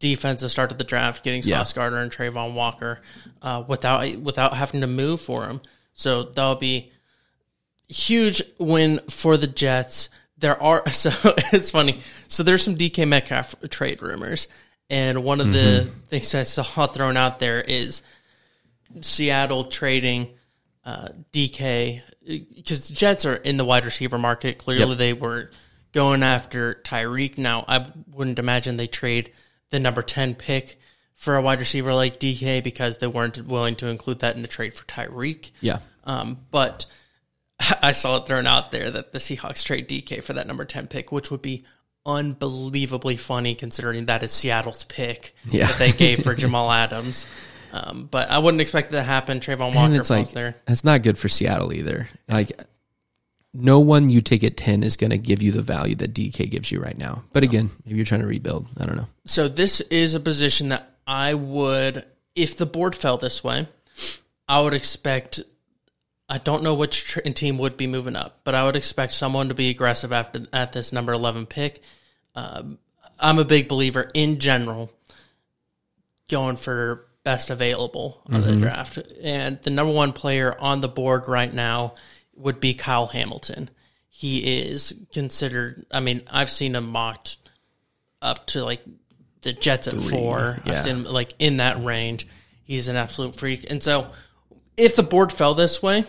defense to start of the draft. Getting Yeah. Sauce Gardner and Travon Walker uh, without without having to move for him. So that'll be huge win for the Jets. There are so it's funny. So there's some DK Metcalf trade rumors, and one of the things I saw thrown out there is Seattle trading uh, DK because Jets are in the wide receiver market. Clearly, Yep. they were going after Tyreek. Now, I wouldn't imagine they trade the number ten pick for a wide receiver like DK because they weren't willing to include that in the trade for Tyreek. Yeah. Um, but I saw it thrown out there that the Seahawks trade DK for that number 10 pick, which would be unbelievably funny considering that is Seattle's pick Yeah. that they gave for Jamal Adams. Um, but I wouldn't expect that to happen. Travon Walker And it's like, there. that's not good for Seattle either. Like, no one you take at 10 is going to give you the value that DK gives you right now. But again, maybe you're trying to rebuild. I don't know. So this is a position that I would, if the board fell this way, I would expect. I don't know which tr- team would be moving up, but I would expect someone to be aggressive after at this number eleven pick. Um, I'm a big believer in general going for best available on the mm-hmm. draft, and the number one player on the board right now would be Kyle Hamilton. He is considered. I mean, I've seen him mocked up to like the Jets at four. yeah. I've seen him like in that range. He's an absolute freak. And so if the board fell this way,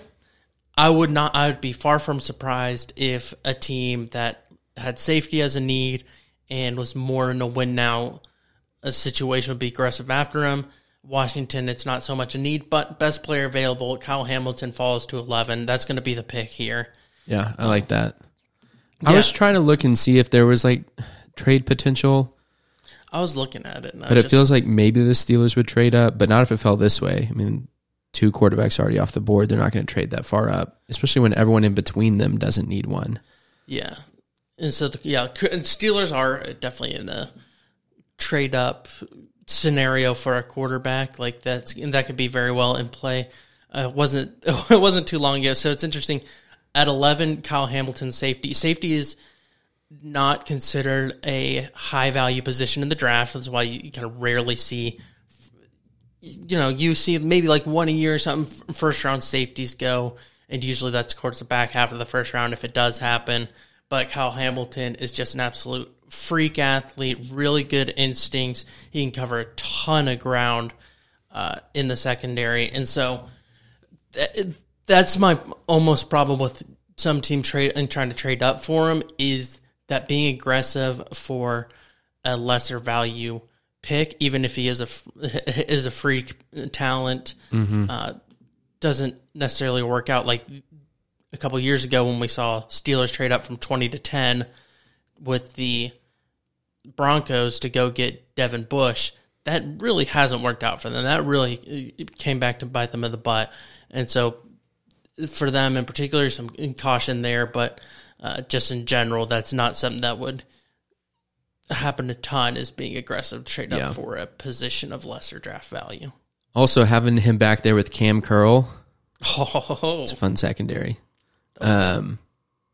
I would not I would be far from surprised if a team that had safety as a need and was more in a win now a situation would be aggressive after him. Washington, it's not so much a need, but best player available, Kyle Hamilton falls to eleven. That's gonna be the pick here. Yeah, I like that. I Yeah. was trying to look and see if there was like trade potential, I was looking at it but it just, feels like maybe the Steelers would trade up, but not if it fell this way. I mean, two quarterbacks already off the board. They're not going to trade that far up, especially when everyone in between them doesn't need one. Yeah, and so the, yeah, and Steelers are definitely in a trade up scenario for a quarterback. Like that's that could be very well in play. Uh, wasn't it wasn't too long ago, so it's interesting. At eleven, Kyle Hamilton safety. Safety is not considered a high value position in the draft. That's why you kind of rarely see. You know, you see maybe like one a year or something. First round safeties go, and usually that's towards the back half of the first round if it does happen. But Kyle Hamilton is just an absolute freak athlete, really good instincts. He can cover a ton of ground uh, in the secondary, and so that, that's my almost problem with some team trade and trying to trade up for him is that being aggressive for a lesser value pick, even if he is a is a freak talent, mm-hmm. uh, doesn't necessarily work out. Like a couple years ago when we saw Steelers trade up from twenty to ten with the Broncos to go get Devin Bush, that really hasn't worked out for them. That really came back to bite them in the butt. And so, for them in particular, some caution there. But uh, just in general, that's not something that would happen a ton. Is being aggressive to trade up yeah. for a position of lesser draft value. Also, having him back there with Cam Curl, oh. it's a fun secondary. Um,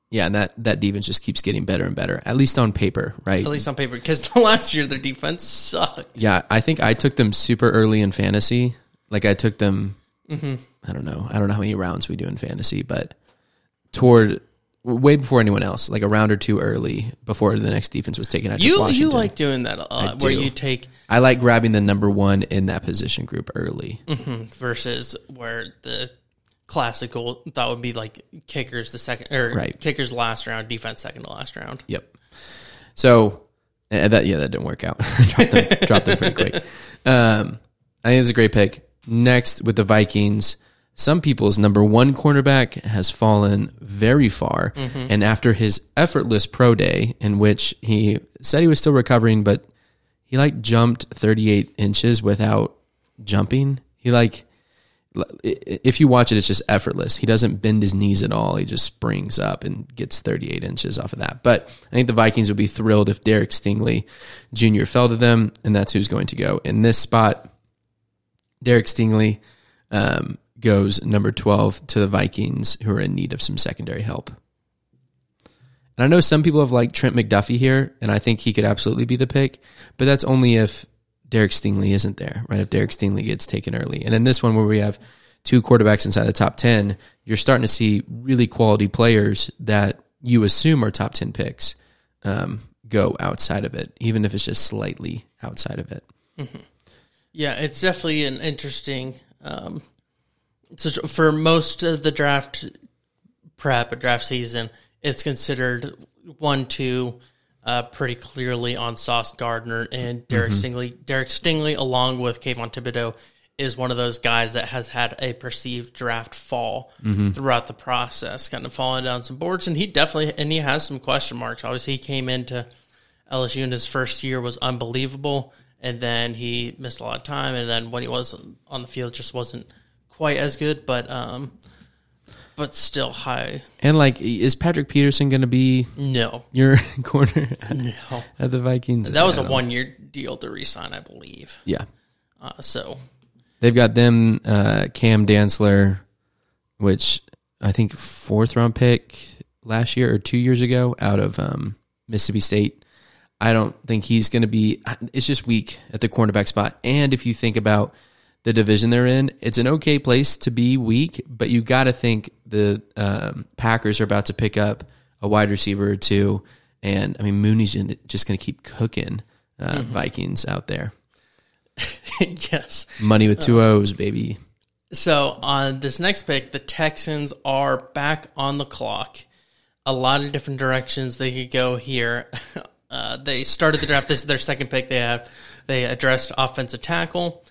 yeah, and that that defense just keeps getting better and better, at least on paper, right? At least on paper, because the last year their defense sucked. Yeah, I think I took them super early in fantasy. Like I took them. Mm-hmm. I don't know. I don't know how many rounds we do in fantasy, but toward way before anyone else, like a round or two early before the next defense was taken. I you Washington. you like doing that a lot, where you take. I like grabbing the number one in that position group early mm-hmm, versus where the classical that would be like kickers the second or right. kickers last round, defense second to last round. Yep. So that yeah, that didn't work out. dropped, them, dropped them pretty quick. Um, I think it's a great pick. Next with the Vikings, some people's number one cornerback has fallen very far, mm-hmm. and after his effortless pro day, in which he said he was still recovering, but he like jumped 38 inches without jumping. He like if you watch it, it's just effortless. He doesn't bend his knees at all. He just springs up and gets 38 inches off of that. But I think the Vikings would be thrilled if Derek Stingley Jr. fell to them, and that's who's going to go in this spot. Derek Stingley um, goes number 12 to the Vikings, who are in need of some secondary help. And I know some people have liked Trent McDuffie here, and I think he could absolutely be the pick, but that's only if Derek Stingley isn't there, right? If Derek Stingley gets taken early. And then this one where we have two quarterbacks inside the top 10, you're starting to see really quality players that you assume are top 10 picks um, go outside of it, even if it's just slightly outside of it. Mm-hmm. Yeah, it's definitely an interesting. Um, so for most of the draft prep, or draft season, it's considered one, two, uh, pretty clearly on Sauce Gardner and Derek mm-hmm. Stingley. Derek Stingley, along with Kayvon Thibodeaux, is one of those guys that has had a perceived draft fall mm-hmm. throughout the process, kind of falling down some boards. And he definitely, and he has some question marks. Obviously, he came into LSU in his first year was unbelievable, and then he missed a lot of time. And then when he was on the field, just wasn't quite as good. But um, but still high. And like, is Patrick Peterson going to be no your corner at, no. at the Vikings? That was a one year deal to resign, I believe. Yeah. Uh, so they've got them uh, Cam Dantzler, which I think fourth round pick last year or two years ago out of um, Mississippi State. I don't think he's going to be. It's just weak at the cornerback spot. And if you think about the division they're in, it's an okay place to be weak, but you got to think the um, Packers are about to pick up a wide receiver or two, and I mean Mooney's just going to keep cooking uh, mm-hmm. Vikings out there. yes, money with two O's, baby. So on this next pick, the Texans are back on the clock. A lot of different directions they could go here. Uh, they started the draft. This is their second pick. They have they addressed offensive tackle.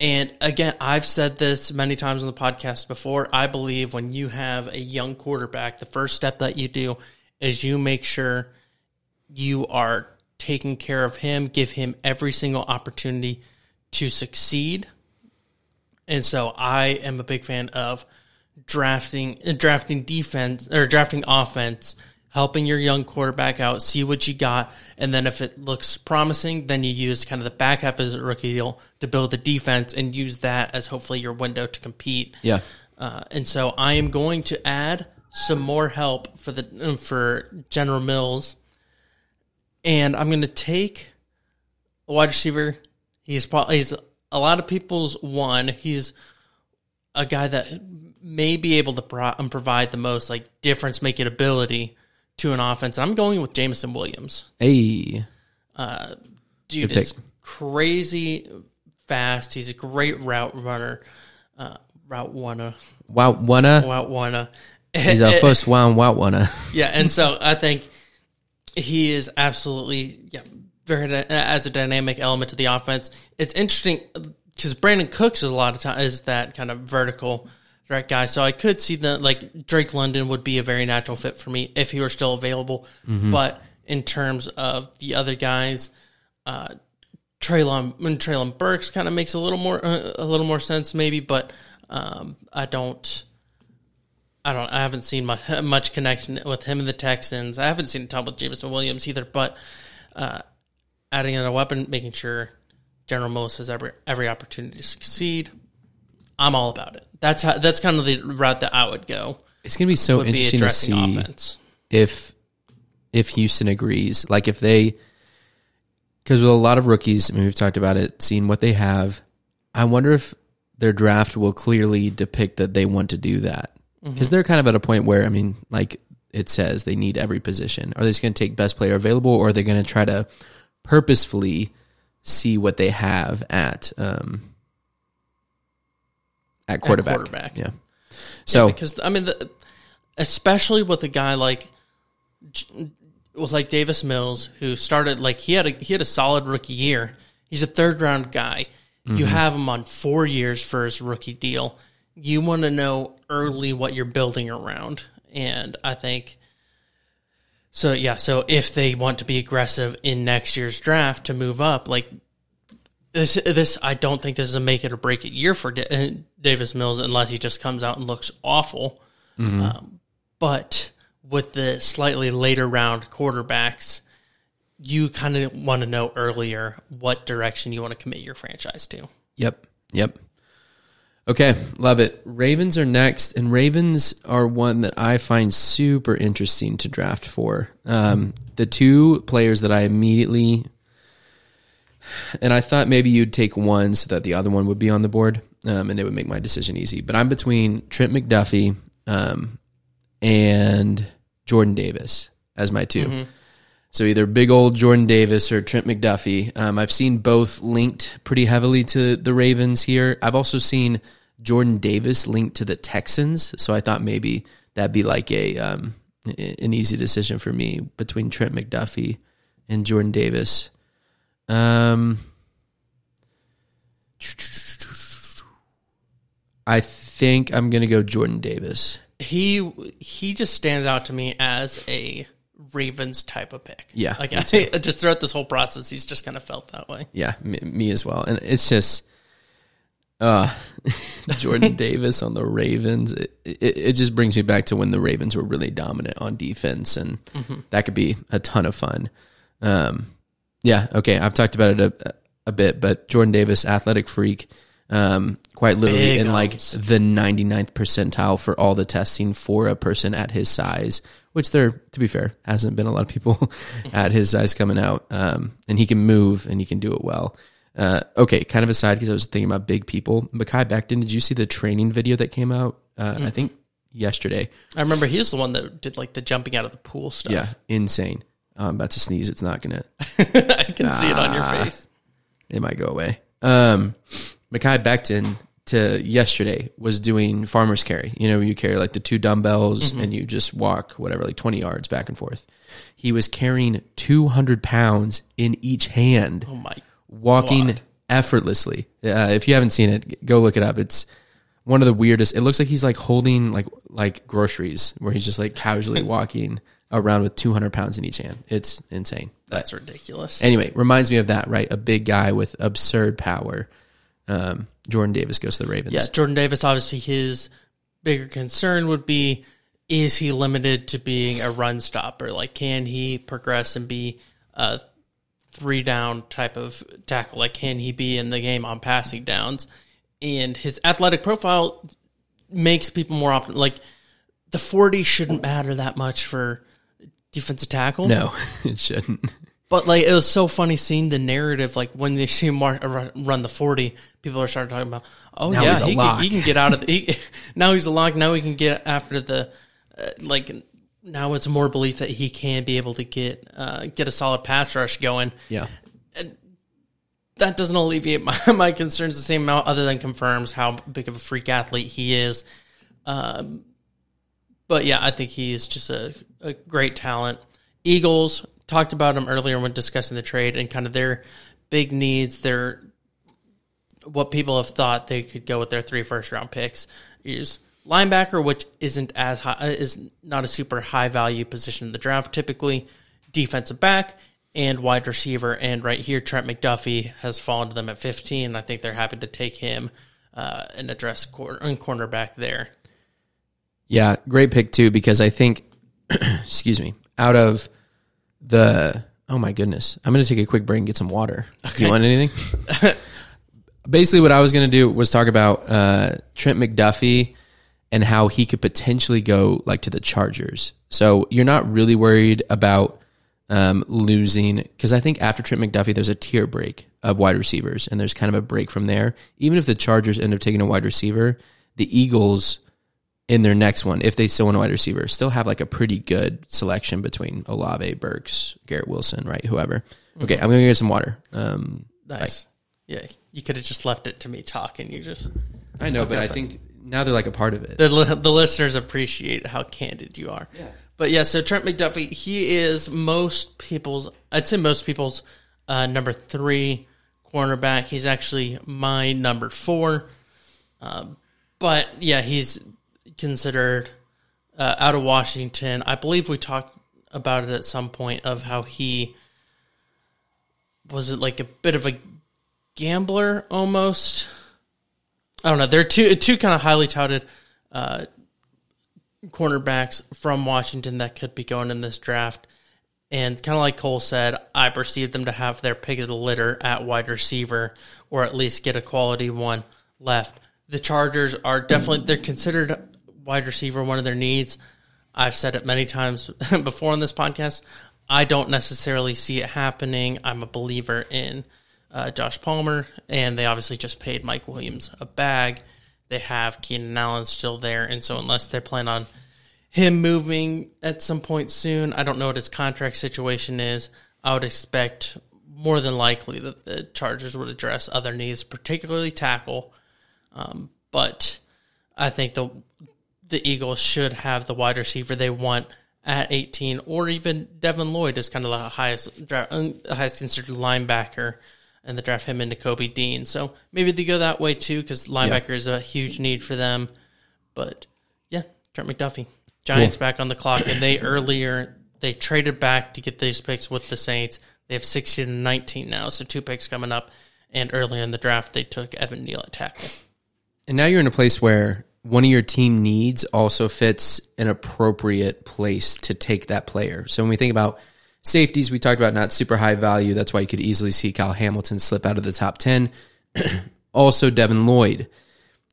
And again, I've said this many times on the podcast before. I believe when you have a young quarterback, the first step that you do is you make sure you are taking care of him, give him every single opportunity to succeed. And so I am a big fan of drafting drafting defense or drafting offense helping your young quarterback out, see what you got, and then if it looks promising, then you use kind of the back half of his rookie deal to build the defense and use that as hopefully your window to compete. Yeah. Uh, and so I am going to add some more help for the for General Mills, and I'm going to take a wide receiver. He's probably he's a lot of people's one. He's a guy that may be able to pro- um, provide the most like difference making ability to an offense. I'm going with Jameson Williams. Hey. Dude Good is pick. crazy fast. He's a great route runner. Uh, route runner. Wow. Wanna. Route runner. He's our first one. Wow. Wanna. Yeah, and so I think he is absolutely yeah very adds a dynamic element to the offense. It's interesting because Brandin Cooks is a lot of time is that kind of vertical threat guy. So I could see that like Drake London would be a very natural fit for me if he were still available. But in terms of the other guys, uh, Treylon and Treylon Burks kind of makes a little more uh, a little more sense maybe, but um, I don't. I don't. I haven't seen much much connection with him and the Texans. I haven't seen a ton with Jameson Williams either. But uh, adding in a weapon, making sure General Mills has every every opportunity to succeed. I'm all about it. That's how. That's kind of the route that I would go. It's gonna be so Would be interesting to see offense. if if Houston agrees. Like if they, because with a lot of rookies, I mean, we've talked about it, seeing what they have. I wonder if their draft will clearly depict that they want to do that because they're kind of at a point where I mean, like it says, they need every position. Are they just going to take best player available, or are they going to try to purposefully see what they have at um, at quarterback? quarterback. Yeah. So because I mean, the, especially with a guy like with like Davis Mills, who started like he had a he had a solid rookie year. He's a third round guy. You mm-hmm. have him on four years for his rookie deal. You want to know early what you're building around, and I think so. Yeah, so if they want to be aggressive in next year's draft to move up, like this, this I don't think this is a make it or break it year for Da- uh, Davis Mills unless he just comes out and looks awful. Um, but with the slightly later round quarterbacks, you kind of want to know earlier what direction you want to commit your franchise to. Yep. Yep. Okay, love it. Ravens are next, and Ravens are one that I find super interesting to draft for. Um, the two players that I immediately, and I thought maybe you'd take one so that the other one would be on the board, um, and it would make my decision easy. But I'm between Trent McDuffie um, and Jordan Davis as my 2 So either big old Jordan Davis or Trent McDuffie. Um, I've seen both linked pretty heavily to the Ravens here. I've also seen Jordan Davis linked to the Texans. So I thought maybe that'd be like a um, an easy decision for me between Trent McDuffie and Jordan Davis. Um, I think I'm gonna go Jordan Davis. He he just stands out to me as a Ravens type of pick. Yeah, like I, just throughout this whole process, he's just kind of felt that way. Yeah, me, me as well. And it's just, uh, Jordan Davis on the Ravens. It, it, it just brings me back to when the Ravens were really dominant on defense, and that could be a ton of fun. Um, yeah, okay, I've talked about it a, a bit, but Jordan Davis, athletic freak, um, quite literally Big in like arms. the 99th percentile for all the testing for a person at his size, which there, to be fair, hasn't been a lot of people at his size coming out. Um, and he can move and he can do it well. Uh, okay, kind of aside because I was thinking about big people. Mekhi Becton, did you see the training video that came out? Uh, I think yesterday. I remember he was the one that did like the jumping out of the pool stuff. Yeah, insane. I'm about to sneeze. It's not gonna. I can see it on your Ah. face. it might go away. Um, Mekhi Becton to yesterday was doing farmer's carry. You know, you carry like the two dumbbells and you just walk whatever, like 20 yards back and forth. He was carrying 200 pounds in each hand, Oh my! walking God. effortlessly. Uh, if you haven't seen it, go look it up. It's one of the weirdest. It looks like he's like holding like like groceries, where he's just like casually walking around with 200 pounds in each hand. It's insane. That's ridiculous. Anyway, reminds me of that, right? A big guy with absurd power. Um, Jordan Davis goes to the Ravens. Yeah, Jordan Davis. Obviously, his bigger concern would be is he limited to being a run stopper? Like, can he progress and be a three down type of tackle? Like, can he be in the game on passing downs? And his athletic profile makes people more often like the 40 shouldn't matter that much for defensive tackle. No, it shouldn't. But like it was so funny seeing the narrative. Like when they see him run, run the forty, people are starting talking about, oh Now yeah, he can, he can get out of the. He, now he's a lock. Now he can get after the, uh, like now it's more belief that he can be able to get uh, get a solid pass rush going. Yeah. And that doesn't alleviate my, my concerns the same amount, other than confirms how big of a freak athlete he is. Um, but yeah, I think he's just a, a great talent. Eagles talked about him earlier when discussing the trade and kind of their big needs. Their what people have thought they could go with their three first round picks is linebacker, which isn't as high, uh, is not a super high value position in the draft typically. Defensive back and wide receiver, and right here Trent McDuffie has fallen to them at 15. I think they're happy to take him uh, and address corner, cornerback there. Yeah, great pick too because I think, excuse me, out of the oh my goodness, I'm gonna take a quick break and get some water. Do you want anything? Basically, what I was gonna do was talk about uh, Trent McDuffie and how he could potentially go like to the Chargers. So you're not really worried about um, losing because I think after Trent McDuffie, there's a tier break of wide receivers, and there's kind of a break from there. Even if the Chargers end up taking a wide receiver, the Eagles in their next one, if they still want a wide receiver, still have like a pretty good selection between Olave, Burks, Garrett Wilson, right? Whoever. Okay, I'm gonna get some water. Um, Nice. Yeah, you could have just left it to me talking. You just I know, but I think now they're like a part of it. the the listeners appreciate how candid you are. Yeah. But yeah, so Trent McDuffie, he is most people's, I'd say most people's uh, number three cornerback. He's actually my number four. Um, but yeah, he's considered uh, out of Washington. I believe we talked about it at some point of how he was it like a bit of a gambler almost. I don't know. They're two two kind of highly touted uh, cornerbacks from Washington that could be going in this draft. And kind of like Cole said, I perceive them to have their pick of the litter at wide receiver, or at least get a quality one left. The Chargers are definitely they're considered wide receiver one of their needs. I've said it many times before on this podcast. I don't necessarily see it happening. I'm a believer in uh, Josh Palmer, and they obviously just paid Mike Williams a bag. They have Keenan Allen still there, and so unless they plan on him moving at some point soon, I don't know what his contract situation is. I would expect more than likely that the Chargers would address other needs, particularly tackle. Um, but I think the the Eagles should have the wide receiver they want at 18, or even Devin Lloyd is kind of the highest draft, uh, highest considered linebacker, and the draft him into Kobe Dean. So maybe they go that way too, because linebacker is a huge need for them. But yeah, Trent McDuffie, Giants back on the clock, and they earlier they traded back to get these picks with the Saints. They have 16 and 19 now, so two picks coming up. And earlier in the draft, they took Evan Neal at tackle. And now you're in a place where one of your team needs also fits an appropriate place to take that player. So when we think about safeties, we talked about not super high value. That's why you could easily see Kyle Hamilton slip out of the top 10. also, Devin Lloyd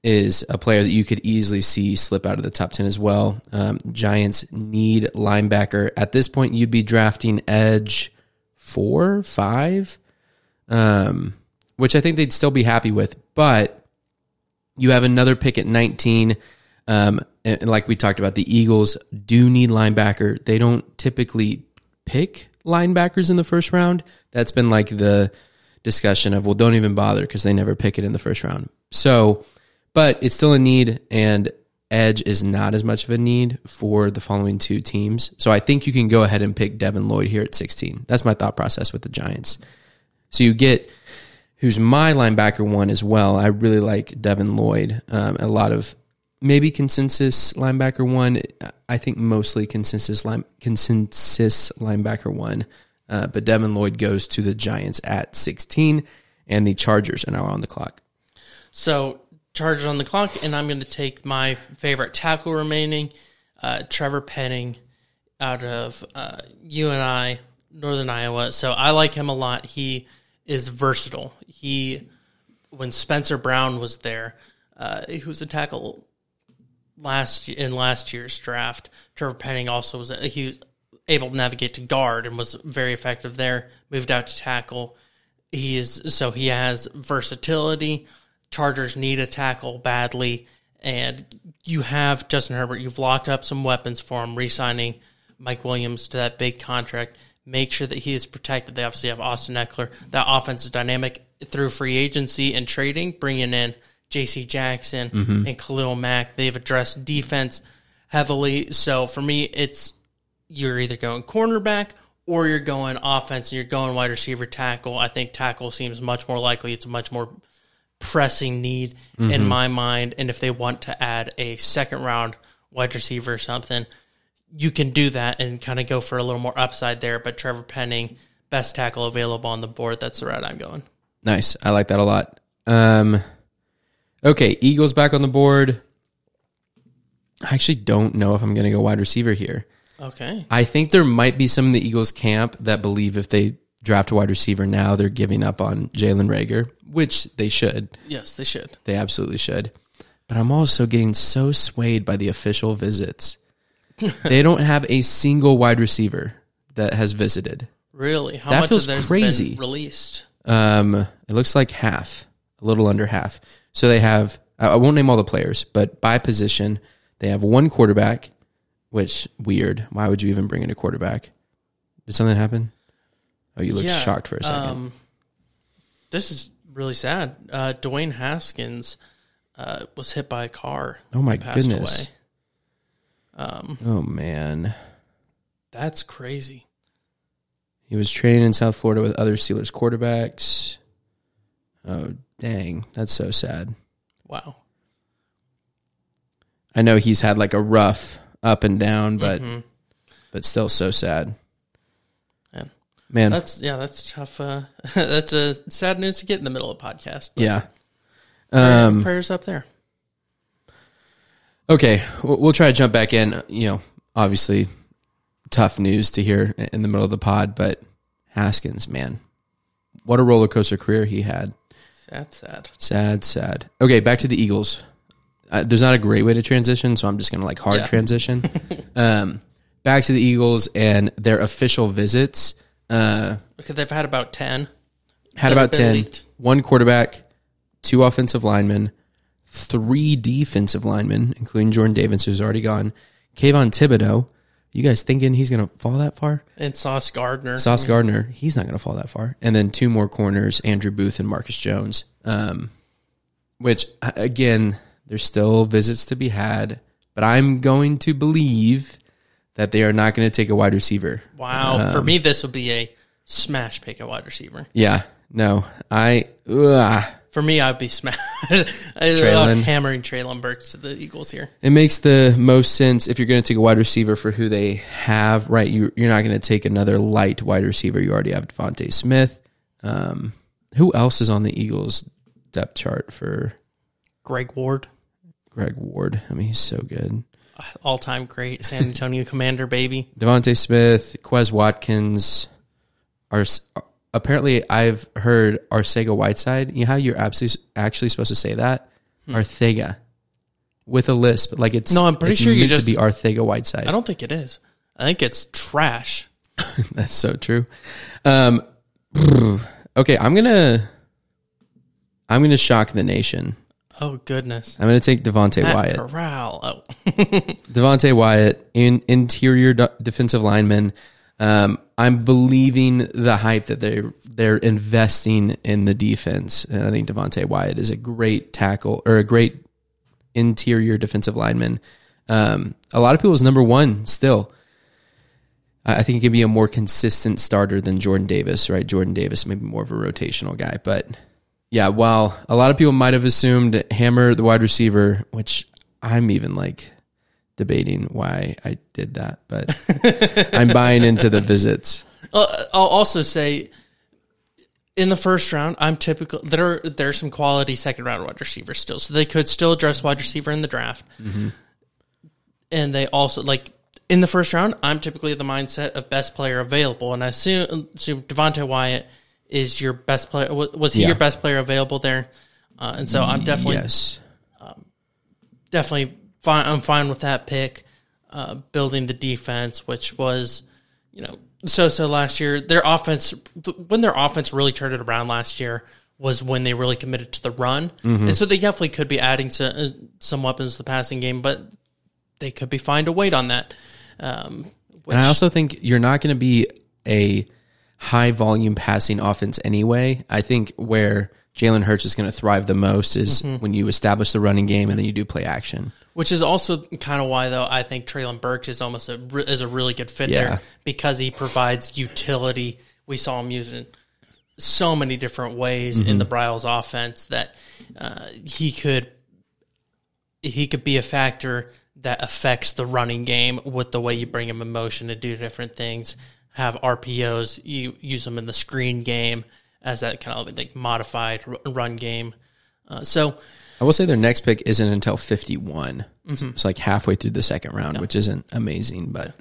is a player that you could easily see slip out of the top 10 as well. Um, Giants need linebacker. At this point, you'd be drafting edge four, five, um, which I think they'd still be happy with. But you have another pick at 19. Um, and like we talked about, the Eagles do need linebacker. They don't typically pick linebackers in the first round. That's been like the discussion of, well, don't even bother because they never pick it in the first round. So, but it's still a need, and edge is not as much of a need for the following two teams. So I think you can go ahead and pick Devin Lloyd here at 16. That's my thought process with the Giants. So you get who's my linebacker one as well. I really like Devin Lloyd. Um, a lot of maybe consensus linebacker one. I think mostly consensus line, consensus linebacker one. Uh, but Devin Lloyd goes to the Giants at 16, and the Chargers are now on the clock. So Chargers on the clock, and I'm going to take my favorite tackle remaining. uh, Trevor Penning out of uh, UNI, Northern Iowa. So I like him a lot. He is versatile. He, when Spencer Brown was there, uh, he was a tackle last in last year's draft. Trevor Penning also was he was able to navigate to guard and was very effective there. Moved out to tackle. He is so he has versatility. Chargers need a tackle badly, and you have Justin Herbert. You've locked up some weapons for him, re-signing Mike Williams to that big contract. Make sure that he is protected. They obviously have Austin Ekeler. That offense is dynamic through free agency and trading, bringing in J.C. Jackson mm-hmm. and Khalil Mack. They've addressed defense heavily. So for me, it's you're either going cornerback or you're going offense and you're going wide receiver tackle. I think tackle seems much more likely. It's a much more pressing need in mm-hmm. my mind. And if they want to add a second round wide receiver or something, you can do that and kind of go for a little more upside there. But Trevor Penning, best tackle available on the board. That's the route I'm going. Nice. I like that a lot. Um, okay, Eagles back on the board. I actually don't know if I'm going to go wide receiver here. Okay. I think there might be some in the Eagles camp that believe if they draft a wide receiver now, they're giving up on Jalen Reagor, which they should. Yes, they should. They absolutely should. But I'm also getting so swayed by the official visits. They don't have a single wide receiver that has visited. Really? How That much feels of crazy. been released? Um, it looks like half, a little under half. So they have. I won't name all the players, but by position, they have one quarterback. Which weird. Why would you even bring in a quarterback? Did something happen? Oh, you looked Yeah, shocked for a second. Um, this is really sad. Uh, Dwayne Haskins uh, was hit by a car. oh my goodness. away. Um, Oh man. that's crazy. He was training in South Florida with other Steelers quarterbacks. Oh dang, that's so sad. Wow. I know he's had like a rough up and down, but Mhm. but still so sad. Man. Man, That's yeah, that's tough. Uh, that's a sad news to get in the middle of a podcast. yeah. Um, prayers up there. Okay, we'll try to jump back in. You know, obviously, tough news to hear in the middle of the pod, but Haskins, man, what a roller coaster career he had. Sad, sad. Sad, sad. Okay, back to the Eagles. Uh, there's not a great way to transition, so I'm just gonna like hard Yeah. transition. um, back to the Eagles and their official visits. Uh, Okay, they've had about ten. had They've about 10 leaked. one quarterback two offensive linemen three defensive linemen including jordan davis who's already gone Kayvon Thibodeaux you guys thinking he's going to fall that far And Sauce Gardner. sauce gardner he's not going to fall that far and then two more corners andrew booth and marcus jones um, which again there's still visits to be had but i'm going to believe that they are not going to take a wide receiver Wow. For Um, me, this would be a smash pick at wide receiver. yeah no i ugh. For me, I'd be smash. I'm Treylon. hammering Treylon Burks to the Eagles here. It makes the most sense if you're going to take a wide receiver for who they have, right? You, you're not going to take another light wide receiver. You already have DeVonta Smith. Um, who else is on the Eagles depth chart for Greg Ward, Greg Ward? I mean, he's so good. all time great San Antonio Commander baby. DeVonta Smith, Quez Watkins. Are apparently I've heard Arcega Whiteside. You know how you're absolutely actually supposed to say that? Arthega with a lisp, like it's No, I'm pretty sure you just- to be Arthega Whiteside. I don't think it is. I think it's trash. That's so true. Um, okay, I'm gonna I'm gonna shock the nation. Oh goodness. I'm gonna take Devonte Matt Wyatt. Corral. Oh, Devonte Wyatt, in interior defensive lineman. Um, I'm believing the hype that they're they're investing in the defense, and I think Devonte Wyatt is a great tackle or a great interior defensive lineman. Um, a lot of people's number one still. I I think he can be a more consistent starter than Jordan Davis, right? Jordan Davis maybe more of a rotational guy, but yeah, while a lot of people might have assumed Hammer, the wide receiver, which I'm even like debating why I did that, but I'm buying into the visits. Uh, I'll also say in the first round, I'm typical. There, there are some quality second round wide receivers still, so they could still address wide receiver in the draft. and they also like in the first round. I'm typically the mindset of best player available, and I assume, assume Devonte Wyatt is your best player. Was he Yeah. your best player available there? Uh, and so I'm definitely yes. definitely fine. I'm fine with that pick. Uh, building the defense, which was, you know, so so last year. Their offense, when their offense really turned it around last year, was when they really committed to the run, Mm-hmm. and so they definitely could be adding some, uh, some weapons to the passing game, but they could be fine to wait on that. Um, which, And I also think you're not going to be a high volume passing offense anyway. I think where Jalen Hurts is going to thrive the most is Mm-hmm. when you establish the running game and then you do play action. Which is also kind of why, though, I think Treylon Burks is almost a, is a really good fit Yeah. there because he provides utility. We saw him using so many different ways in the Briles offense that uh, he could he could be a factor that affects the running game with the way you bring him in motion to do different things. Have RPOs, you use them in the screen game as that kind of like modified run game. Uh, so I will say their next pick isn't until 51. Mm-hmm. It's like halfway through the second round, which isn't amazing, but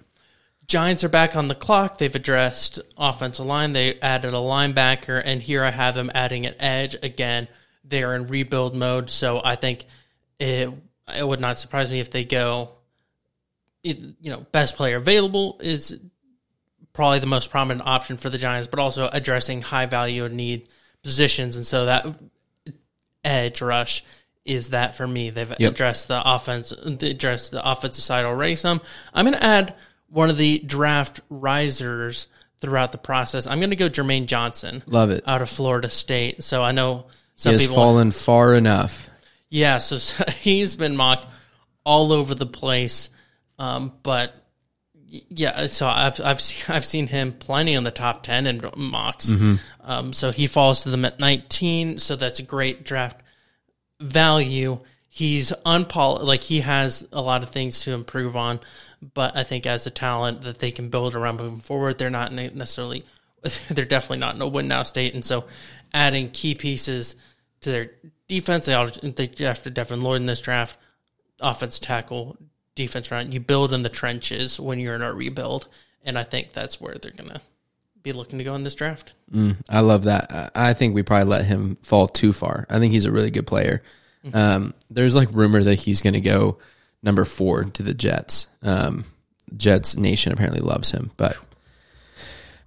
Giants are back on the clock. They've addressed offensive line. They added a linebacker, and here I have them adding an edge again. They are in rebuild mode, so I think it it would not surprise me if they go. It, you know, best player available is probably the most prominent option for the Giants, but also addressing high value and need positions, and so that edge rush is that for me. They've addressed the offense, they addressed the offensive side already. Some I'm going to add one of the draft risers throughout the process. I'm going to go Jermaine Johnson love it. out of Florida State. So I know He some has people, fallen far enough. yeah. So, so he's been mocked all over the place, um, but yeah. So I've I've seen, I've seen him plenty in the top ten in mocks. Um, so he falls to them at 19. So that's a great draft value. He's unpol like he has a lot of things to improve on, but I think as a talent that they can build around moving forward, they're not necessarily they're definitely not in a win now state, and so adding key pieces to their defense, they ought- they drafted Devin Lloyd in this draft, offense tackle, defense run. You build in the trenches when you're in a rebuild, and I think that's where they're gonna be looking to go in this draft. I love that. I think we probably let him fall too far. I think he's a really good player. Um, there's like rumor that he's going to go number four to the Jets. Um, Jets Nation apparently loves him, but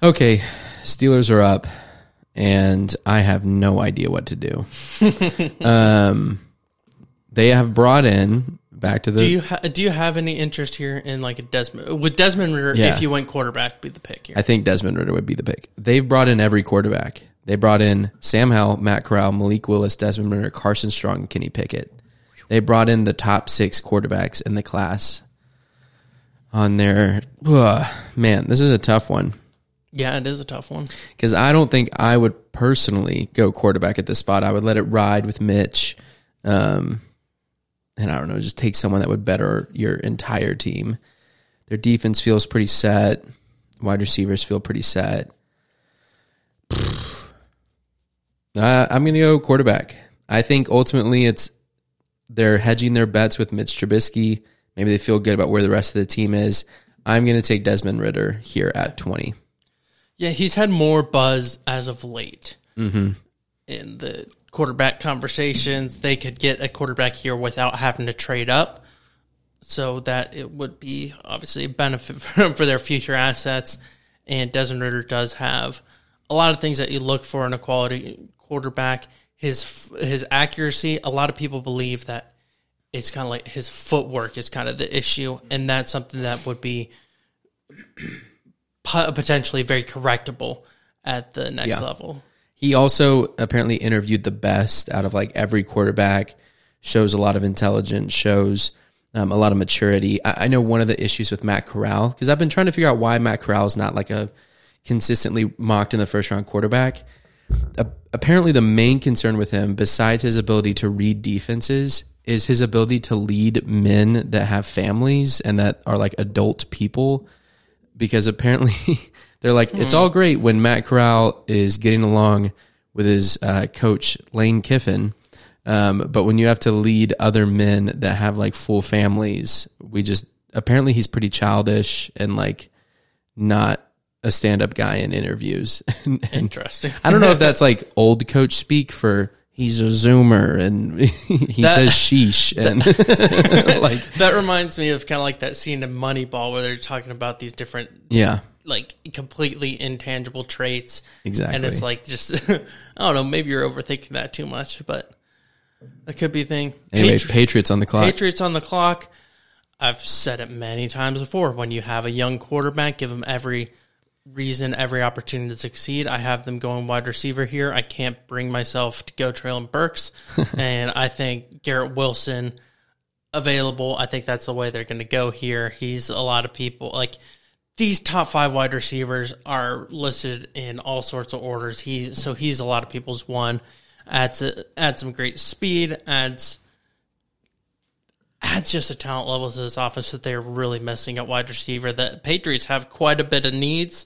okay, Steelers are up, and I have no idea what to do. um, they have brought in back to the Do you ha- do you have any interest here in like a Desmond with Desmond Ridder? Yeah. If you went quarterback, be the pick here. I think Desmond Ridder would be the pick. They've brought in every quarterback. They brought in Sam Howell, Matt Corral, Malik Willis, Desmond Ridder, Carson Strong, Kenny Pickett. They brought in the top six quarterbacks in the class. On their ugh, man, this is a tough one yeah, it is a tough one. because I don't think I would personally go quarterback at this spot. I would let it ride with Mitch, um, and I don't know, just take someone that would better your entire team. Their defense feels pretty set. Wide receivers feel pretty set. Uh, I'm going to go quarterback. I think ultimately it's they're hedging their bets with Mitch Trubisky. Maybe they feel good about where the rest of the team is. I'm going to take Desmond Ridder here at 20. Yeah, he's had more buzz as of late in the quarterback conversations. They could get a quarterback here without having to trade up, so that it would be obviously a benefit for, for their future assets. And Desmond Ridder does have a lot of things that you look for in a quality quarterback. His his accuracy. A lot of people believe that it's kind of like his footwork is kind of the issue, and that's something that would be potentially very correctable at the next Yeah. level. He also apparently interviewed the best out of like every quarterback, shows a lot of intelligence, shows um, a lot of maturity. I, I know one of the issues with Matt Corral, because I've been trying to figure out why Matt Corral is not like a consistently mocked in the first round quarterback. Apparently, the main concern with him, besides his ability to read defenses, is his ability to lead men that have families and that are like adult people because apparently they're like it's all great when Matt Corral is getting along with his uh, coach Lane Kiffin, um, but when you have to lead other men that have like full families, we just apparently he's pretty childish and like not a stand up guy in interviews. and, and Interesting. I don't know if that's like old coach speak for he's a zoomer and he That- says sheesh and like That reminds me of kind of like that scene in Moneyball where they're talking about these different, yeah, like, completely intangible traits. exactly. And it's like, just, I don't know, maybe you're overthinking that too much, but that could be a thing. anyway, Patri- Patriots on the clock. Patriots on the clock. I've said it many times before. When you have a young quarterback, give him every reason, every opportunity to succeed. I have them going wide receiver here. I can't bring myself to go Treylon Burks, and I think Garrett Wilson available. I think that's the way they're going to go here. He's a lot of people like these top five wide receivers are listed in all sorts of orders. He's so he's a lot of people's one. Adds a, adds some great speed. Adds adds just a talent level to this offense that they're really missing at wide receiver. The Patriots have quite a bit of needs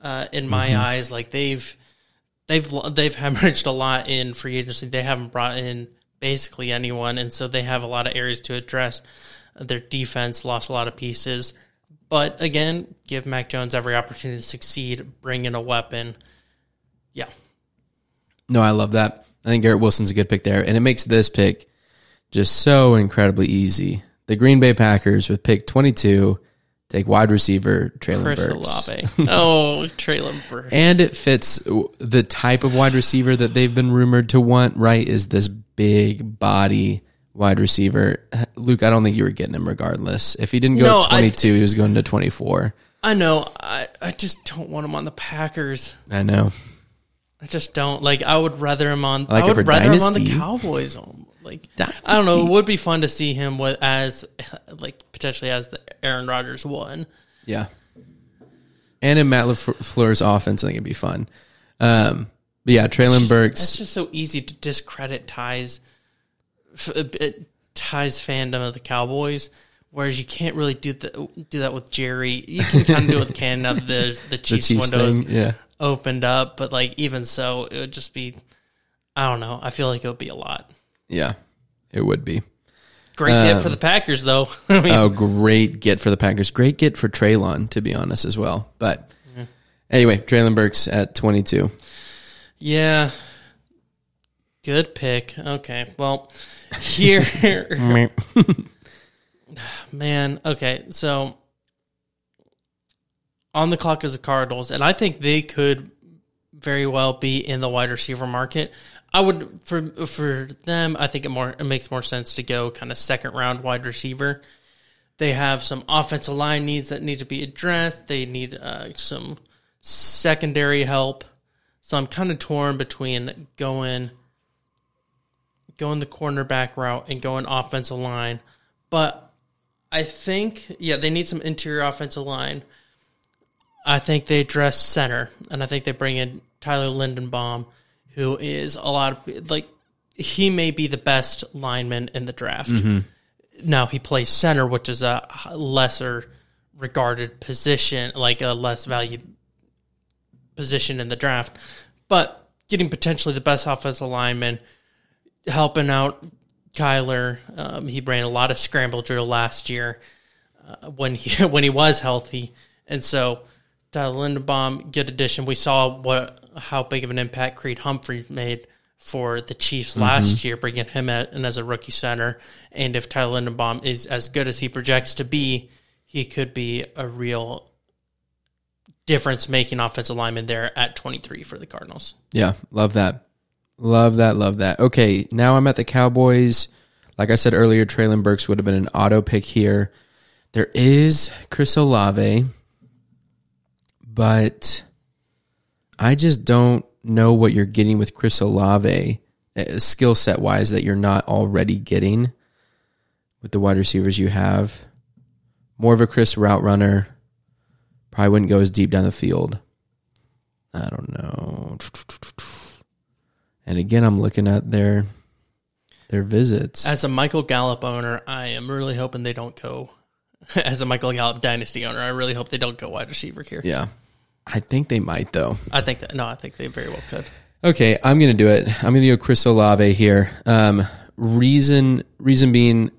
uh, in my eyes. Like they've they've they've hemorrhaged a lot in free agency. They haven't brought in basically anyone, and so they have a lot of areas to address. Their defense lost a lot of pieces, but again, give Mac Jones every opportunity to succeed. Bring in a weapon. Yeah, No, I love that. I think Garrett Wilson's a good pick there, and it makes this pick just so incredibly easy. The Green Bay Packers with pick 22 take wide receiver Treylon Chris Burks. Olave. oh, Treylon Burks. And it fits the type of wide receiver that they've been rumored to want, right? Is this big body wide receiver. Luke, I don't think you were getting him regardless. If he didn't go No, to I- 22, he was going to 24. I know. I, I just don't want him on the Packers. I know. I just don't like. I would rather him on. I like I, would rather him on the Cowboys. Like I don't know. It would be fun to see him with, as like potentially as the Aaron Rodgers one. Yeah. And in Matt LaFleur's offense, I think it'd be fun. Um, but yeah, Treylon It's Burks. It's just so easy to discredit ties, f- uh, ties fandom of the Cowboys. Whereas you can't really do the, do that with Jerry. You can kind of do it with Ken now that the the The Chiefs, Chiefs windows thing. Yeah. opened up. But like even so, it would just be. I don't know. I feel like it would be a lot. Yeah. It would be. Great get Um, for the Packers, though. I mean, Oh, great get for the Packers. Great get for Treylon, to be honest, as well. But anyway, Treylon Burks at 22. yeah, good pick. Okay, well, here, man. Okay, so on the clock is the Cardinals, and I think they could very well be in the wide receiver market. I would for for them. I think it more it makes more sense to go kind of second round wide receiver. They have some offensive line needs that need to be addressed. They need uh, some secondary help. So I'm kind of torn between going going the cornerback route and going offensive line. But I think yeah, they need some interior offensive line. I think they address center, and I think they bring in Tyler Linderbaum, who is a lot of like he may be the best lineman in the draft. Now he plays center, which is a lesser regarded position, like a less valued position in the draft. But getting potentially the best offensive lineman, helping out Kyler. Um, he ran a lot of scramble drill last year uh, when he when he was healthy, and so Tyler Linderbaum, good addition. We saw what how big of an impact Creed Humphrey made for the Chiefs mm-hmm. last year, bringing him in as a rookie center. And if Tyler Linderbaum is as good as he projects to be, he could be a real difference making offensive lineman there at 23 for the Cardinals. Yeah, love that. Love that, love that. Okay, now I'm at the Cowboys. Like I said earlier, Treylon Burks would have been an auto pick here. There is Chris Olave, but I just don't know what you're getting with Chris Olave, uh, skill set wise, that you're not already getting with the wide receivers you have. More of a Chris route runner. Probably wouldn't go as deep down the field. I don't know. And again, I'm looking at their their visits. As a Michael Gallup owner, I am really hoping they don't go. As a Michael Gallup dynasty owner, I really hope they don't go wide receiver here. Yeah, I think they might though. I think that no, I think they very well could. Okay, I'm gonna do it. I'm gonna go Chris Olave here. Um, reason reason being,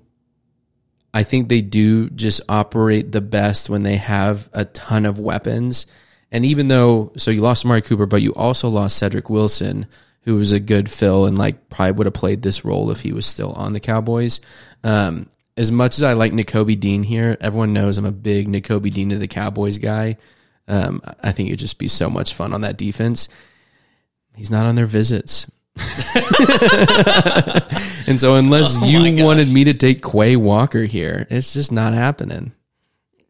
I think they do just operate the best when they have a ton of weapons. And even though, so you lost Amari Cooper, but you also lost Cedric Wilson, who was a good fill and like probably would have played this role if he was still on the Cowboys. Um, as much as I like Nakobe Dean here, everyone knows I'm a big Nakobe Dean to the Cowboys guy. Um, I think it'd just be so much fun on that defense. He's not on their visits. and so unless Oh you wanted me to take Quay Walker here, it's just not happening.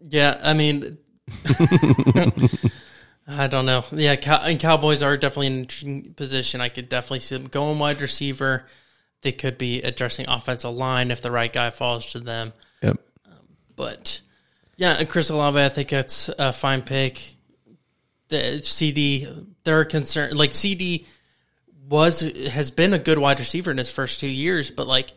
Yeah, I mean, I don't know. Yeah, Cow- and Cowboys are definitely in an interesting position. I could definitely see them going wide receiver. They could be addressing offensive line if the right guy falls to them. Yep. But yeah, Chris Olave, I think that's a fine pick. The CD, they're concerned. Like CD was has been a good wide receiver in his first two years, but like,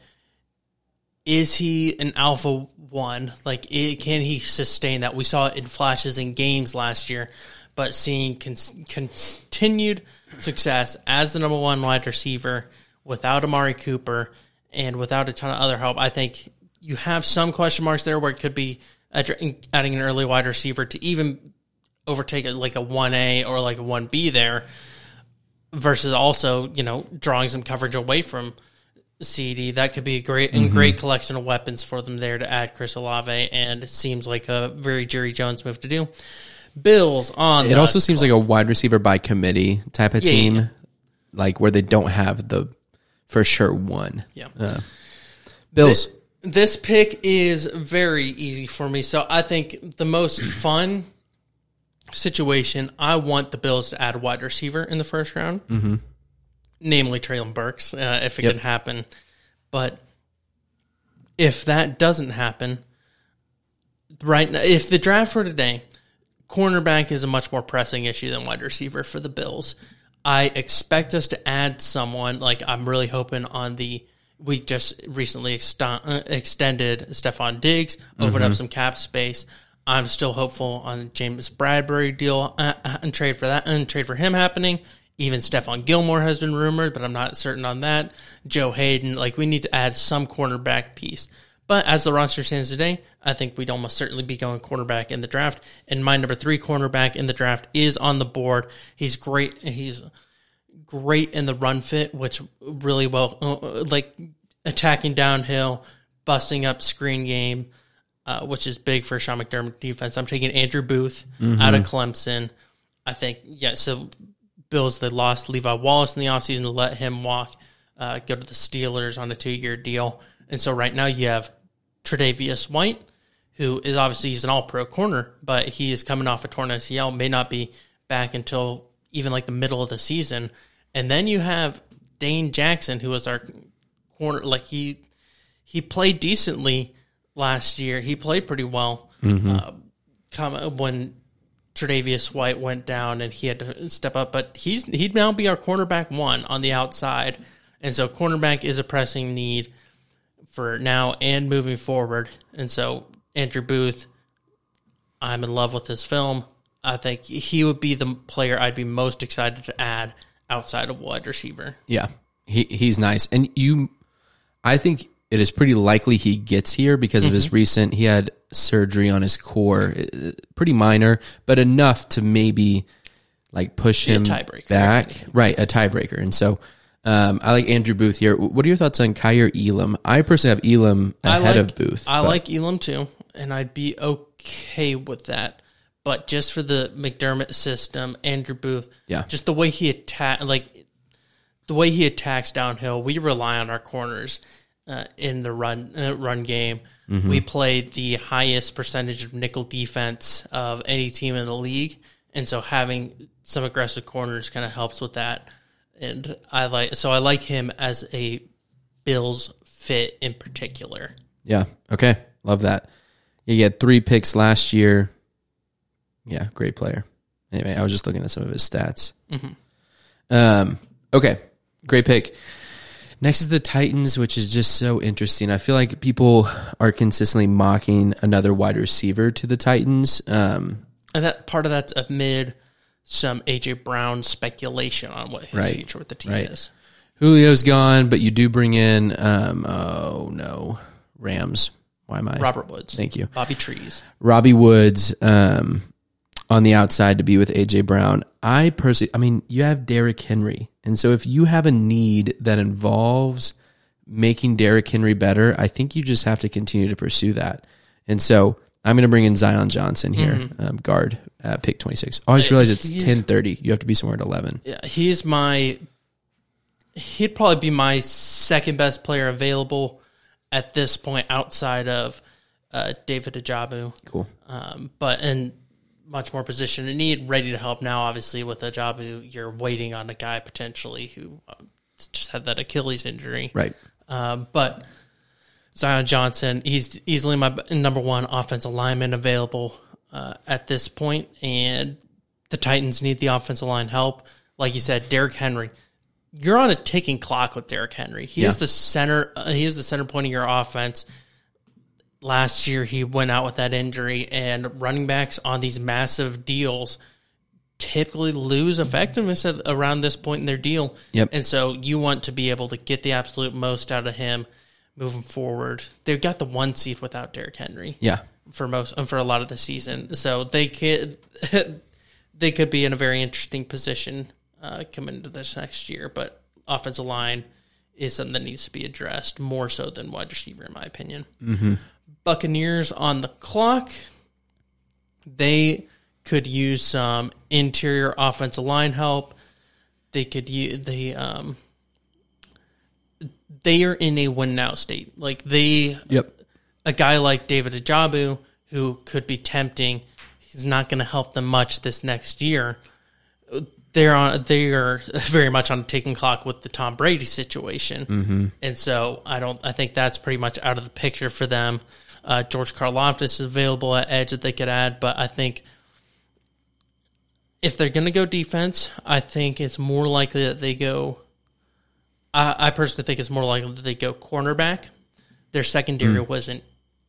is he an alpha one? Like, i can he sustain that? We saw it in flashes in games last year, but seeing con- continued success as the number one wide receiver without Amari Cooper and without a ton of other help, I think you have some question marks there where it could be adding an early wide receiver to even overtake it like a 1A or like a 1B there versus also, you know, drawing some coverage away from CD. That could be a great and great mm-hmm. collection of weapons for them there to add Chris Olave, and it seems like a very Jerry Jones move to do. Bills on It also seems like a wide receiver by committee type of Yeah, team, yeah. like where they don't have the for sure one. yeah. Uh, Bills. This pick is very easy for me. So I think the most fun situation, I want the Bills to add a wide receiver in the first round, mm-hmm. namely Treylon Burks, uh, if it Yep. can happen. But if that doesn't happen, right now, if the draft for today, cornerback is a much more pressing issue than wide receiver for the Bills. I expect us to add someone like I'm really hoping on the. We just recently ext- uh, extended Stefon Diggs, opened up some cap space. I'm still hopeful on James Bradberry deal uh, uh, and trade for that and trade for him happening. Even Stephon Gilmore has been rumored, but I'm not certain on that. Joe Haden, like we need to add some cornerback piece. But as the roster stands today, I think we'd almost certainly be going cornerback in the draft. And my number three cornerback in the draft is on the board. He's great. He's great in the run fit, which really well, uh, like attacking downhill, busting up screen game, uh, which is big for Sean McDermott defense. I'm taking Andrew Booth out of Clemson. I think, yeah, so Bills, they lost Levi Wallace in the offseason to let him walk, uh, go to the Steelers on a two year deal. And so right now you have Tre'Davious White, who is obviously he's an all pro corner, but he is coming off a torn ACL, may not be back until even like the middle of the season. And then you have Dane Jackson, who was our corner, like he he played decently last year. He played pretty well. Uh, when Tre'Davious White went down and he had to step up, but he's he'd now be our cornerback one on the outside, and so cornerback is a pressing need for now and moving forward. And so Andrew Booth, I'm in love with his film. I think he would be the player I'd be most excited to add outside of wide receiver. Yeah, he he's nice, and you, I think it is pretty likely he gets here because of Mm-hmm. his recent. He had surgery on his core, uh, pretty minor, but enough to maybe like push him back, right? A tiebreaker, and so. Um, I like Andrew Booth here. What are your thoughts on Kaiir Elam? I personally have Elam ahead like, of Booth. I but- like Elam too, and I'd be okay with that. But just for the McDermott system, Andrew Booth, Yeah. just the way he attack, like the way he attacks downhill, we rely on our corners uh, in the run uh, run game. Mm-hmm. We play the highest percentage of nickel defense of any team in the league, and so having some aggressive corners kind of helps with that. And I like so I like him as a Bills fit in particular. Yeah. Okay. Love that. You had three picks last year. Yeah, great player. Anyway, I was just looking at some of his stats. Um, okay, great pick. Next is the Titans, which is just so interesting. I feel like people are consistently mocking another wide receiver to the Titans. Um, And that part of that's amid some AJ Brown speculation on what his Right, future with the team right. is. Julio's gone, but you do bring in, um, oh no, Rams. why am I Robert Woods. Thank you. Bobby Trees. Robbie Woods um, on the outside to be with AJ Brown. I personally, I mean, you have Derrick Henry, and so if you have a need that involves making Derrick Henry better, I think you just have to continue to pursue that. And so I'm going to bring in Zion Johnson here, um, guard, uh, pick 26. Oh, I just realized it's 10:30. You have to be somewhere at 11. Yeah, he's my. He'd probably be my second best player available at this point outside of uh, David Ojabo. Cool. Um, but in much more position in need, ready to help now. Obviously, with Ojabo, you're waiting on a guy potentially who um, just had that Achilles injury. Right. Um, but Zion Johnson, he's easily my number one offensive lineman available uh, at this point, and the Titans need the offensive line help. Like you said, Derrick Henry, you're on a ticking clock with Derrick Henry. He is the center. Uh, he is the center point of your offense. Last year, he went out with that injury, and running backs on these massive deals typically lose effectiveness at, around this point in their deal. Yep. And so you want to be able to get the absolute most out of him moving forward. They've got the one seed without Derrick Henry Yeah. for most for a lot of the season, so they could they could be in a very interesting position uh, coming into this next year. But offensive line is something that needs to be addressed more so than wide receiver, in my opinion. Mm-hmm. Buccaneers on the clock. They could use some interior offensive line help. They could use they um they are in a win now state. Like they Yep. a guy like David Ojabo, who could be tempting, he's not going to help them much this next year. They're on. They are very much on a taking clock with the Tom Brady situation, mm-hmm. and so I don't. I think that's pretty much out of the picture for them. Uh, George Karlaftis is available at edge that they could add, but I think if they're going to go defense, I think it's more likely that they go. I, I personally think it's more likely that they go cornerback. Their secondary was an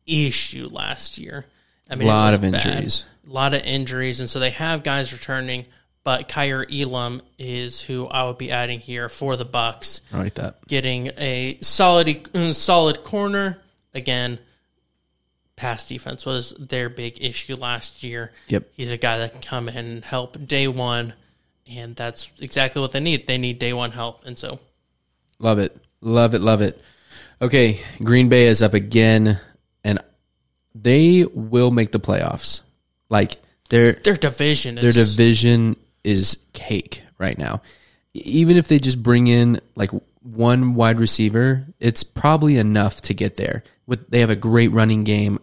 issue last year. I mean, it Lot of bad. injuries. a lot of injuries, and so they have guys returning. But Kaiir Elam is who I would be adding here for the Bucks, I like that. getting a solid, solid corner again. Pass defense was their big issue last year. Yep. He's a guy that can come in and help day one, and that's exactly what they need. They need day one help, and so Love it. Love it. Love it. Okay. Green Bay is up again, and they will make the playoffs. Like, they're their division their is division is cake right now. Even if they just bring in like one wide receiver, it's probably enough to get there. With they have a great running game,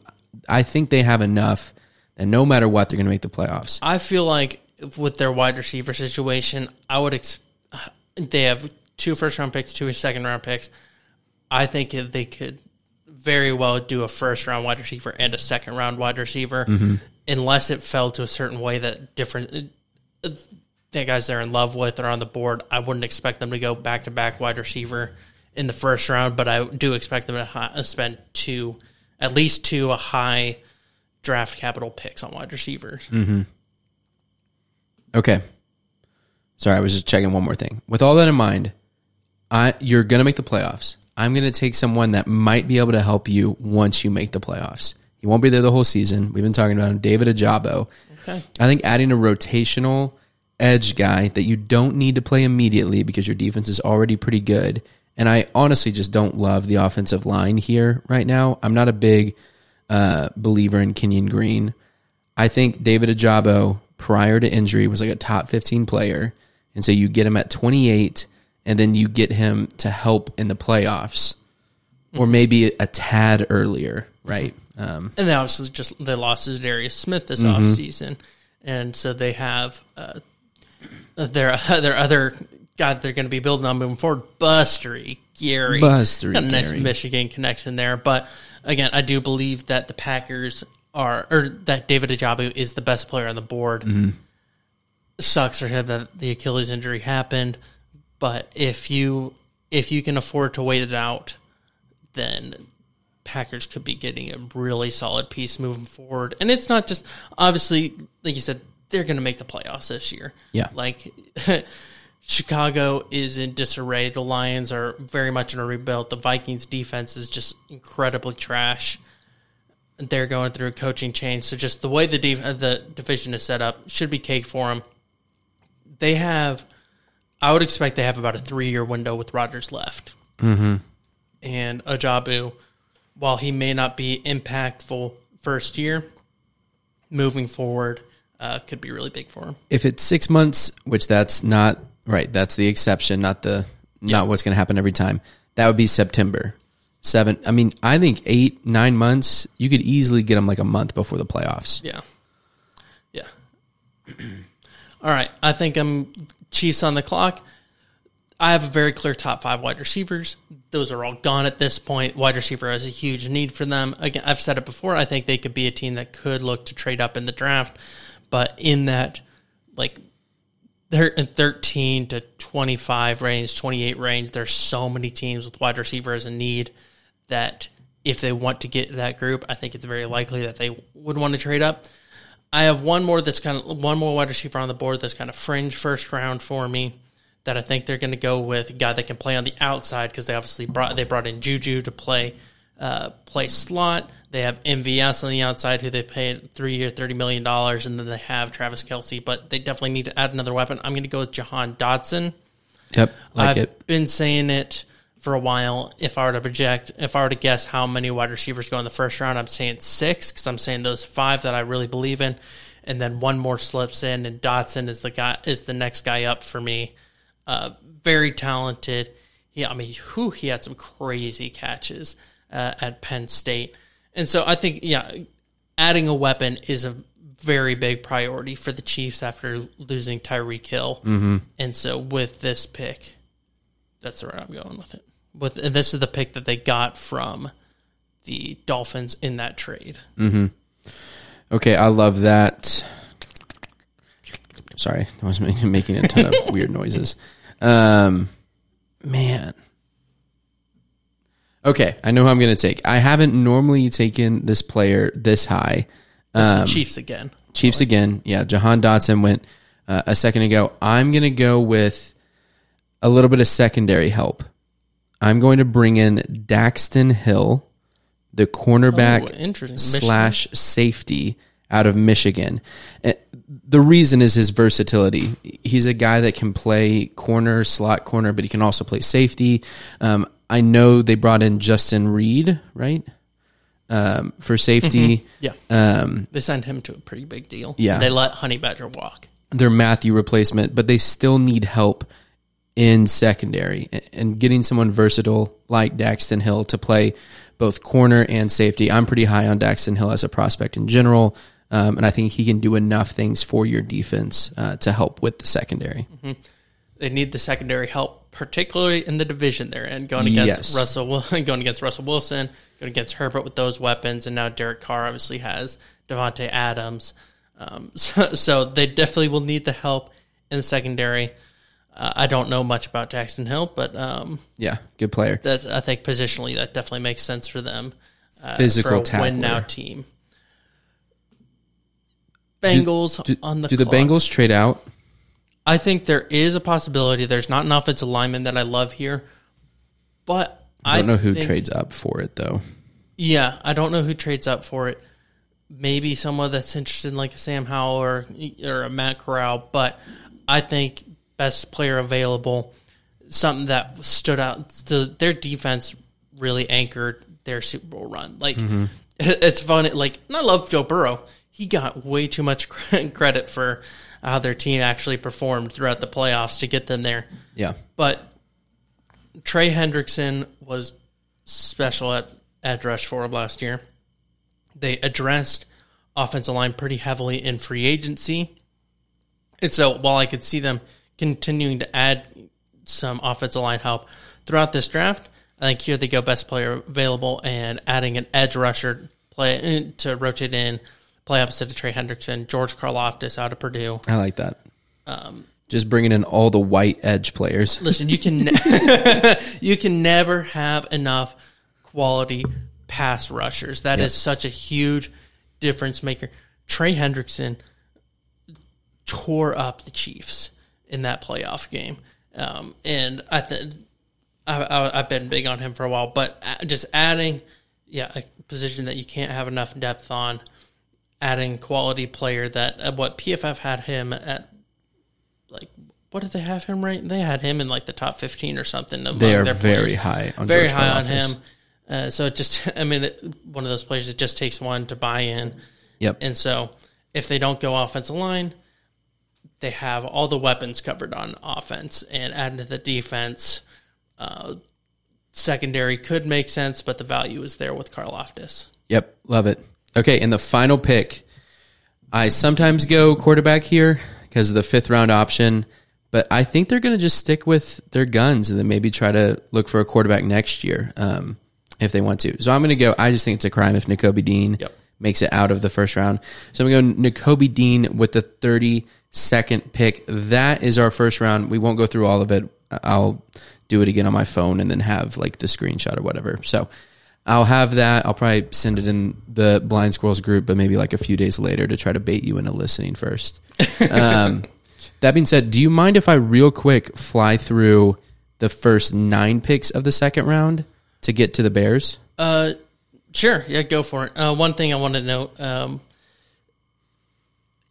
I think they have enough that no matter what, they're going to make the playoffs. I feel like with their wide receiver situation, I would. Ex- they have two first round picks, two second round picks. I think they could very well do a first round wide receiver and a second round wide receiver, mm-hmm. unless it fell to a certain way that different the guys they're in love with are on the board. I wouldn't expect them to go back to back wide receiver in the first round, but I do expect them to hi- uh, spend two, at least two, a high draft capital picks on wide receivers. Mm-hmm. Okay. Sorry, I was just checking one more thing. With all that in mind, I you're going to make the playoffs. I'm going to take someone that might be able to help you once you make the playoffs. He won't be there the whole season. We've been talking about him, David Ojabo. Okay. I think adding a rotational edge guy that you don't need to play immediately because your defense is already pretty good. And I honestly just don't love the offensive line here right now. I'm not a big uh, believer in Kenyon Green. I think David Ojabo, prior to injury, was like a top 15 player. And so you get him at 28, and then you get him to help in the playoffs, or maybe a tad earlier, right? Um, And they obviously just they lost Darius Smith this Mm-hmm. offseason. And so they have uh, their their other guy they're going to be building on moving forward, Bustery Gary. Bustery Got a nice Gary. Michigan connection there. But again, I do believe that the Packers are or that David Ojabo is the best player on the board. Mm-hmm. Sucks for him that the Achilles injury happened. But if you if you can afford to wait it out, then Packers could be getting a really solid piece moving forward. And it's not just obviously, like you said, they're going to make the playoffs this year. Yeah. Like Chicago is in disarray. The Lions are very much in a rebuild. The Vikings defense is just incredibly trash. they're going through a coaching change. So just the way the uh, the division is set up should be cake for them. They have, I would expect they have about a three year window with Rodgers left, mm-hmm. and Ojabo, while he may not be impactful first year, moving forward, uh, could be really big for him. If it's six months, which that's not right, that's the exception, not the not what's going to happen every time. That would be September. Seven. I mean, I think eight, nine months. You could easily get them like a month before the playoffs. Yeah. Yeah. All right. I think I'm Chiefs on the clock. I have a very clear top five wide receivers. Those are all gone at this point. Wide receiver has a huge need for them. Again, I've said it before. I think they could be a team that could look to trade up in the draft, but in that like they're in 13 to 25 range, 28 range. There's so many teams with wide receivers in need that if they want to get that group, I think it's very likely that they would want to trade up. I have one more that's kind of one more wide receiver on the board that's kind of fringe first round for me that I think they're going to go with a guy that can play on the outside because they obviously brought they brought in Juju to play uh, play slot. They have MVS on the outside who they paid three year thirty million dollars, and then they have Travis Kelce. But they definitely need to add another weapon. I'm going to go with Jahan Dotson. Yep, like I've it. been saying it for a while. If I were to project, if I were to guess how many wide receivers go in the first round, I'm saying six because I'm saying those five that I really believe in, and then one more slips in, and Dotson is the guy is the next guy up for me. Uh, very talented. Yeah, I mean, who he had some crazy catches uh, at Penn State, and so I think yeah, adding a weapon is a very big priority for the Chiefs after losing Tyreek Hill, mm-hmm. and so with this pick, that's where I'm going with it. With and this is the pick that they got from the Dolphins in that trade. Okay, I love that. Sorry, I was making, making a ton of weird noises. Um, man. Okay, I know who I'm going to take. I haven't normally taken this player this high. Um, Chiefs again. Chiefs again. Yeah, Jahan Dotson went uh, a second ago. I'm going to go with a little bit of secondary help. I'm going to bring in Daxton Hill, the cornerback Oh, slash safety out of Michigan. Uh, The reason is his versatility. He's a guy that can play corner, slot corner, but he can also play safety. Um, I know they brought in Justin Reid, right? Um, for safety. Yeah, Um, they signed him to a pretty big deal. Yeah. they let Honey Badger walk. their Mathieu replacement, but they still need help in secondary and getting someone versatile like Daxton Hill to play both corner and safety. I'm pretty high on Daxton Hill as a prospect in general, um, and I think he can do enough things for your defense uh, to help with the secondary. They need the secondary help, particularly in the division they're in, going against Yes. Russell, going against Russell Wilson, going against Herbert with those weapons, and now Derek Carr obviously has Davante Adams. Um, so, so they definitely will need the help in the secondary. Uh, I don't know much about Jackson Hill, but um, Yeah, good player. that's I think positionally that definitely makes sense for them. Uh, Physical for a win now team. Bengals Do, on the do the. Bengals trade out? I think there is a possibility. There's not an offensive lineman that I love here, but I don't know who think- trades up for it though. Yeah, I don't know who trades up for it. Maybe someone that's interested in like a Sam Howell or or a Matt Corral, but I think best player available, something that stood out. The, their defense really anchored their Super Bowl run. Like mm-hmm. it's funny. Like and I love Joe Burrow. He got way too much credit for Uh, how their team actually performed throughout the playoffs to get them there. Yeah, But Trey Hendrickson was special at edge rush for last year. They addressed offensive line pretty heavily in free agency. And so while I could see them continuing to add some offensive line help throughout this draft, I think here they go best player available and adding an edge rusher play uh, to rotate in, play opposite of Trey Hendrickson, George Karlaftis out of Purdue. I like that. Um, Just bringing in all the white edge players. Listen, you can ne- you can never have enough quality pass rushers. That is such a huge difference maker. Trey Hendrickson tore up the Chiefs in that playoff game, um, and I think I, I, I've been big on him for a while. But just adding yeah, a position that you can't have enough depth on. Adding quality player that uh, what PFF had him at, like what did they have him right? They had him in like the top fifteen or something. among They are very high on very George high on him. Uh, so it just, I mean, it, one of those players. It just takes one to buy in. Yep. And so if they don't go offensive line, they have all the weapons covered on offense and adding to the defense. Uh, secondary could make sense, but the value is there with Karlaftis. Yep, love it. Okay, in the final pick, I sometimes go quarterback here because of the fifth round option, but I think they're going to just stick with their guns and then maybe try to look for a quarterback next year um, if they want to. So I'm going to go. I just think it's a crime if Nakobe Dean Yep. makes it out of the first round. So I'm going to go Nakobe Dean with the 32nd pick. That is our first round. We won't go through all of it. I'll do it again on my phone and then have like the screenshot or whatever. So I'll have that. I'll probably send it in the Blind Squirrels group, but maybe like a few days later to try to bait you into listening first. Um, that being said, do you mind if I real quick fly through the first nine picks of the second round to get to the Bears? Uh, sure. Yeah, go for it. Uh, one thing I want to note um,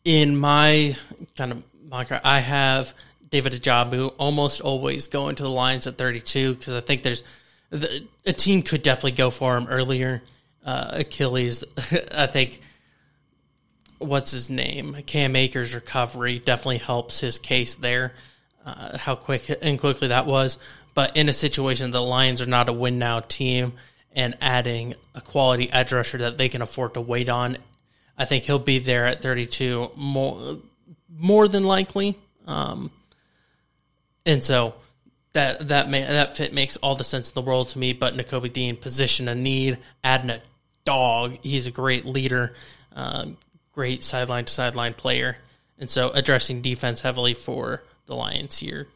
in my kind of moniker, I have David Ojabo almost always going to the Lions at 32 because I think there's the, a team could definitely go for him earlier. Uh, Achilles, I think. What's his name? Cam Akers' recovery definitely helps his case there. Uh, how quick and quickly that was, but in a situation the Lions are not a win now team, and adding a quality edge rusher that they can afford to wait on, I think he'll be there at 32 more more than likely. Um, and so that that that fit makes all the sense in the world to me. But Nakobe Dean position a need, adding a dog. He's a great leader, uh, great sideline to sideline player, and so addressing defense heavily for the Lions here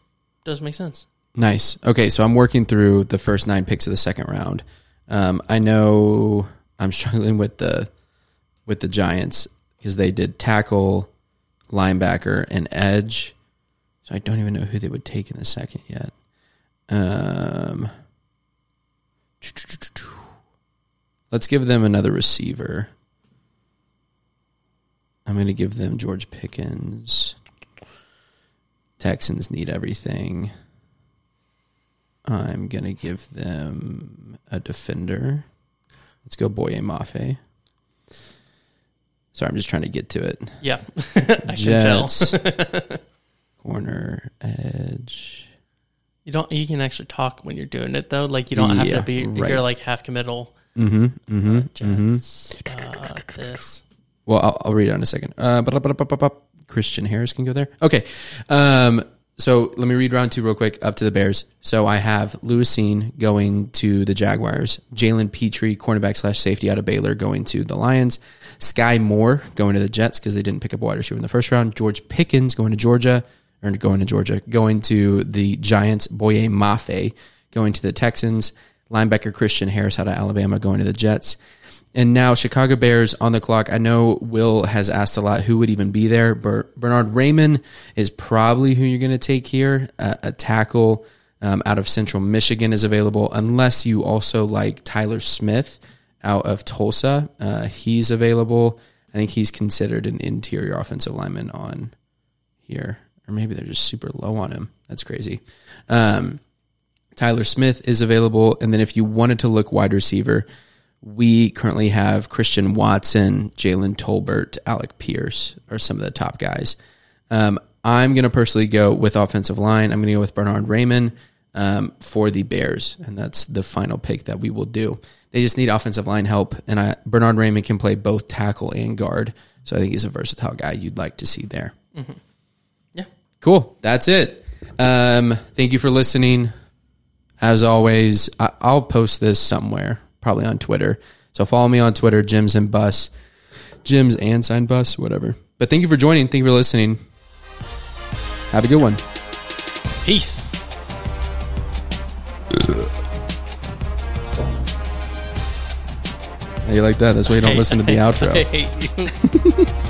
does make sense. Nice. Okay, so I'm working through the first nine picks of the second round. Um, I know I'm struggling with the with the Giants because they did tackle, linebacker, and edge. So I don't even know who they would take in the second yet. Um, let's give them another receiver. I'm going to give them George Pickens. Texans need everything. I'm going to give them a defender. Let's go Boye Mafe. Sorry, I'm just trying to get to it. Yeah, I can tell. Corner, edge. You don't. You can actually talk when you're doing it though. Like you don't have Yeah, to be. right. You're like half committal. Mm-hmm. Mm-hmm. Jets. Uh, this. Well, I'll, I'll read it in a second. Uh. Christian Harris can go there. Okay. Um, so let me read round two real quick up to the Bears. So I have Lewis Cine going to the Jaguars, Jalen Pitre, cornerback slash safety out of Baylor, going to the Lions, Skyy Moore going to the Jets because they didn't pick up a wide receiver in the first round, George Pickens going to Georgia, or going to Georgia, going to the Giants, Boye Mafe going to the Texans, linebacker Christian Harris out of Alabama going to the Jets. And now Chicago Bears on the clock. I know Will has asked a lot who would even be there. Ber- Bernhard Raimann is probably who you're going to take here. Uh, a tackle um, out of Central Michigan is available, unless you also like Tyler Smith out of Tulsa. Uh, he's available. I think he's considered an interior offensive lineman on here, or maybe they're just super low on him. That's crazy. Um, Tyler Smith is available, and then if you wanted to look wide receiver, we currently have Christian Watson, Jalen Tolbert, Alec Pierce are some of the top guys. Um, I'm going to personally go with offensive line. I'm going to go with Bernhard Raimann um, for the Bears, and that's the final pick that we will do. They just need offensive line help, and I, Bernhard Raimann can play both tackle and guard, so I think he's a versatile guy you'd like to see there. Yeah. Cool. That's it. Um, thank you for listening. As always, I- I'll post this somewhere, probably on Twitter. So follow me on Twitter, Gems and Bus, Gems and Sign Bus, whatever. But thank you for joining. Thank you for listening. Have a good one. Peace. How you like that? That's why you don't listen to the outro. I hate you.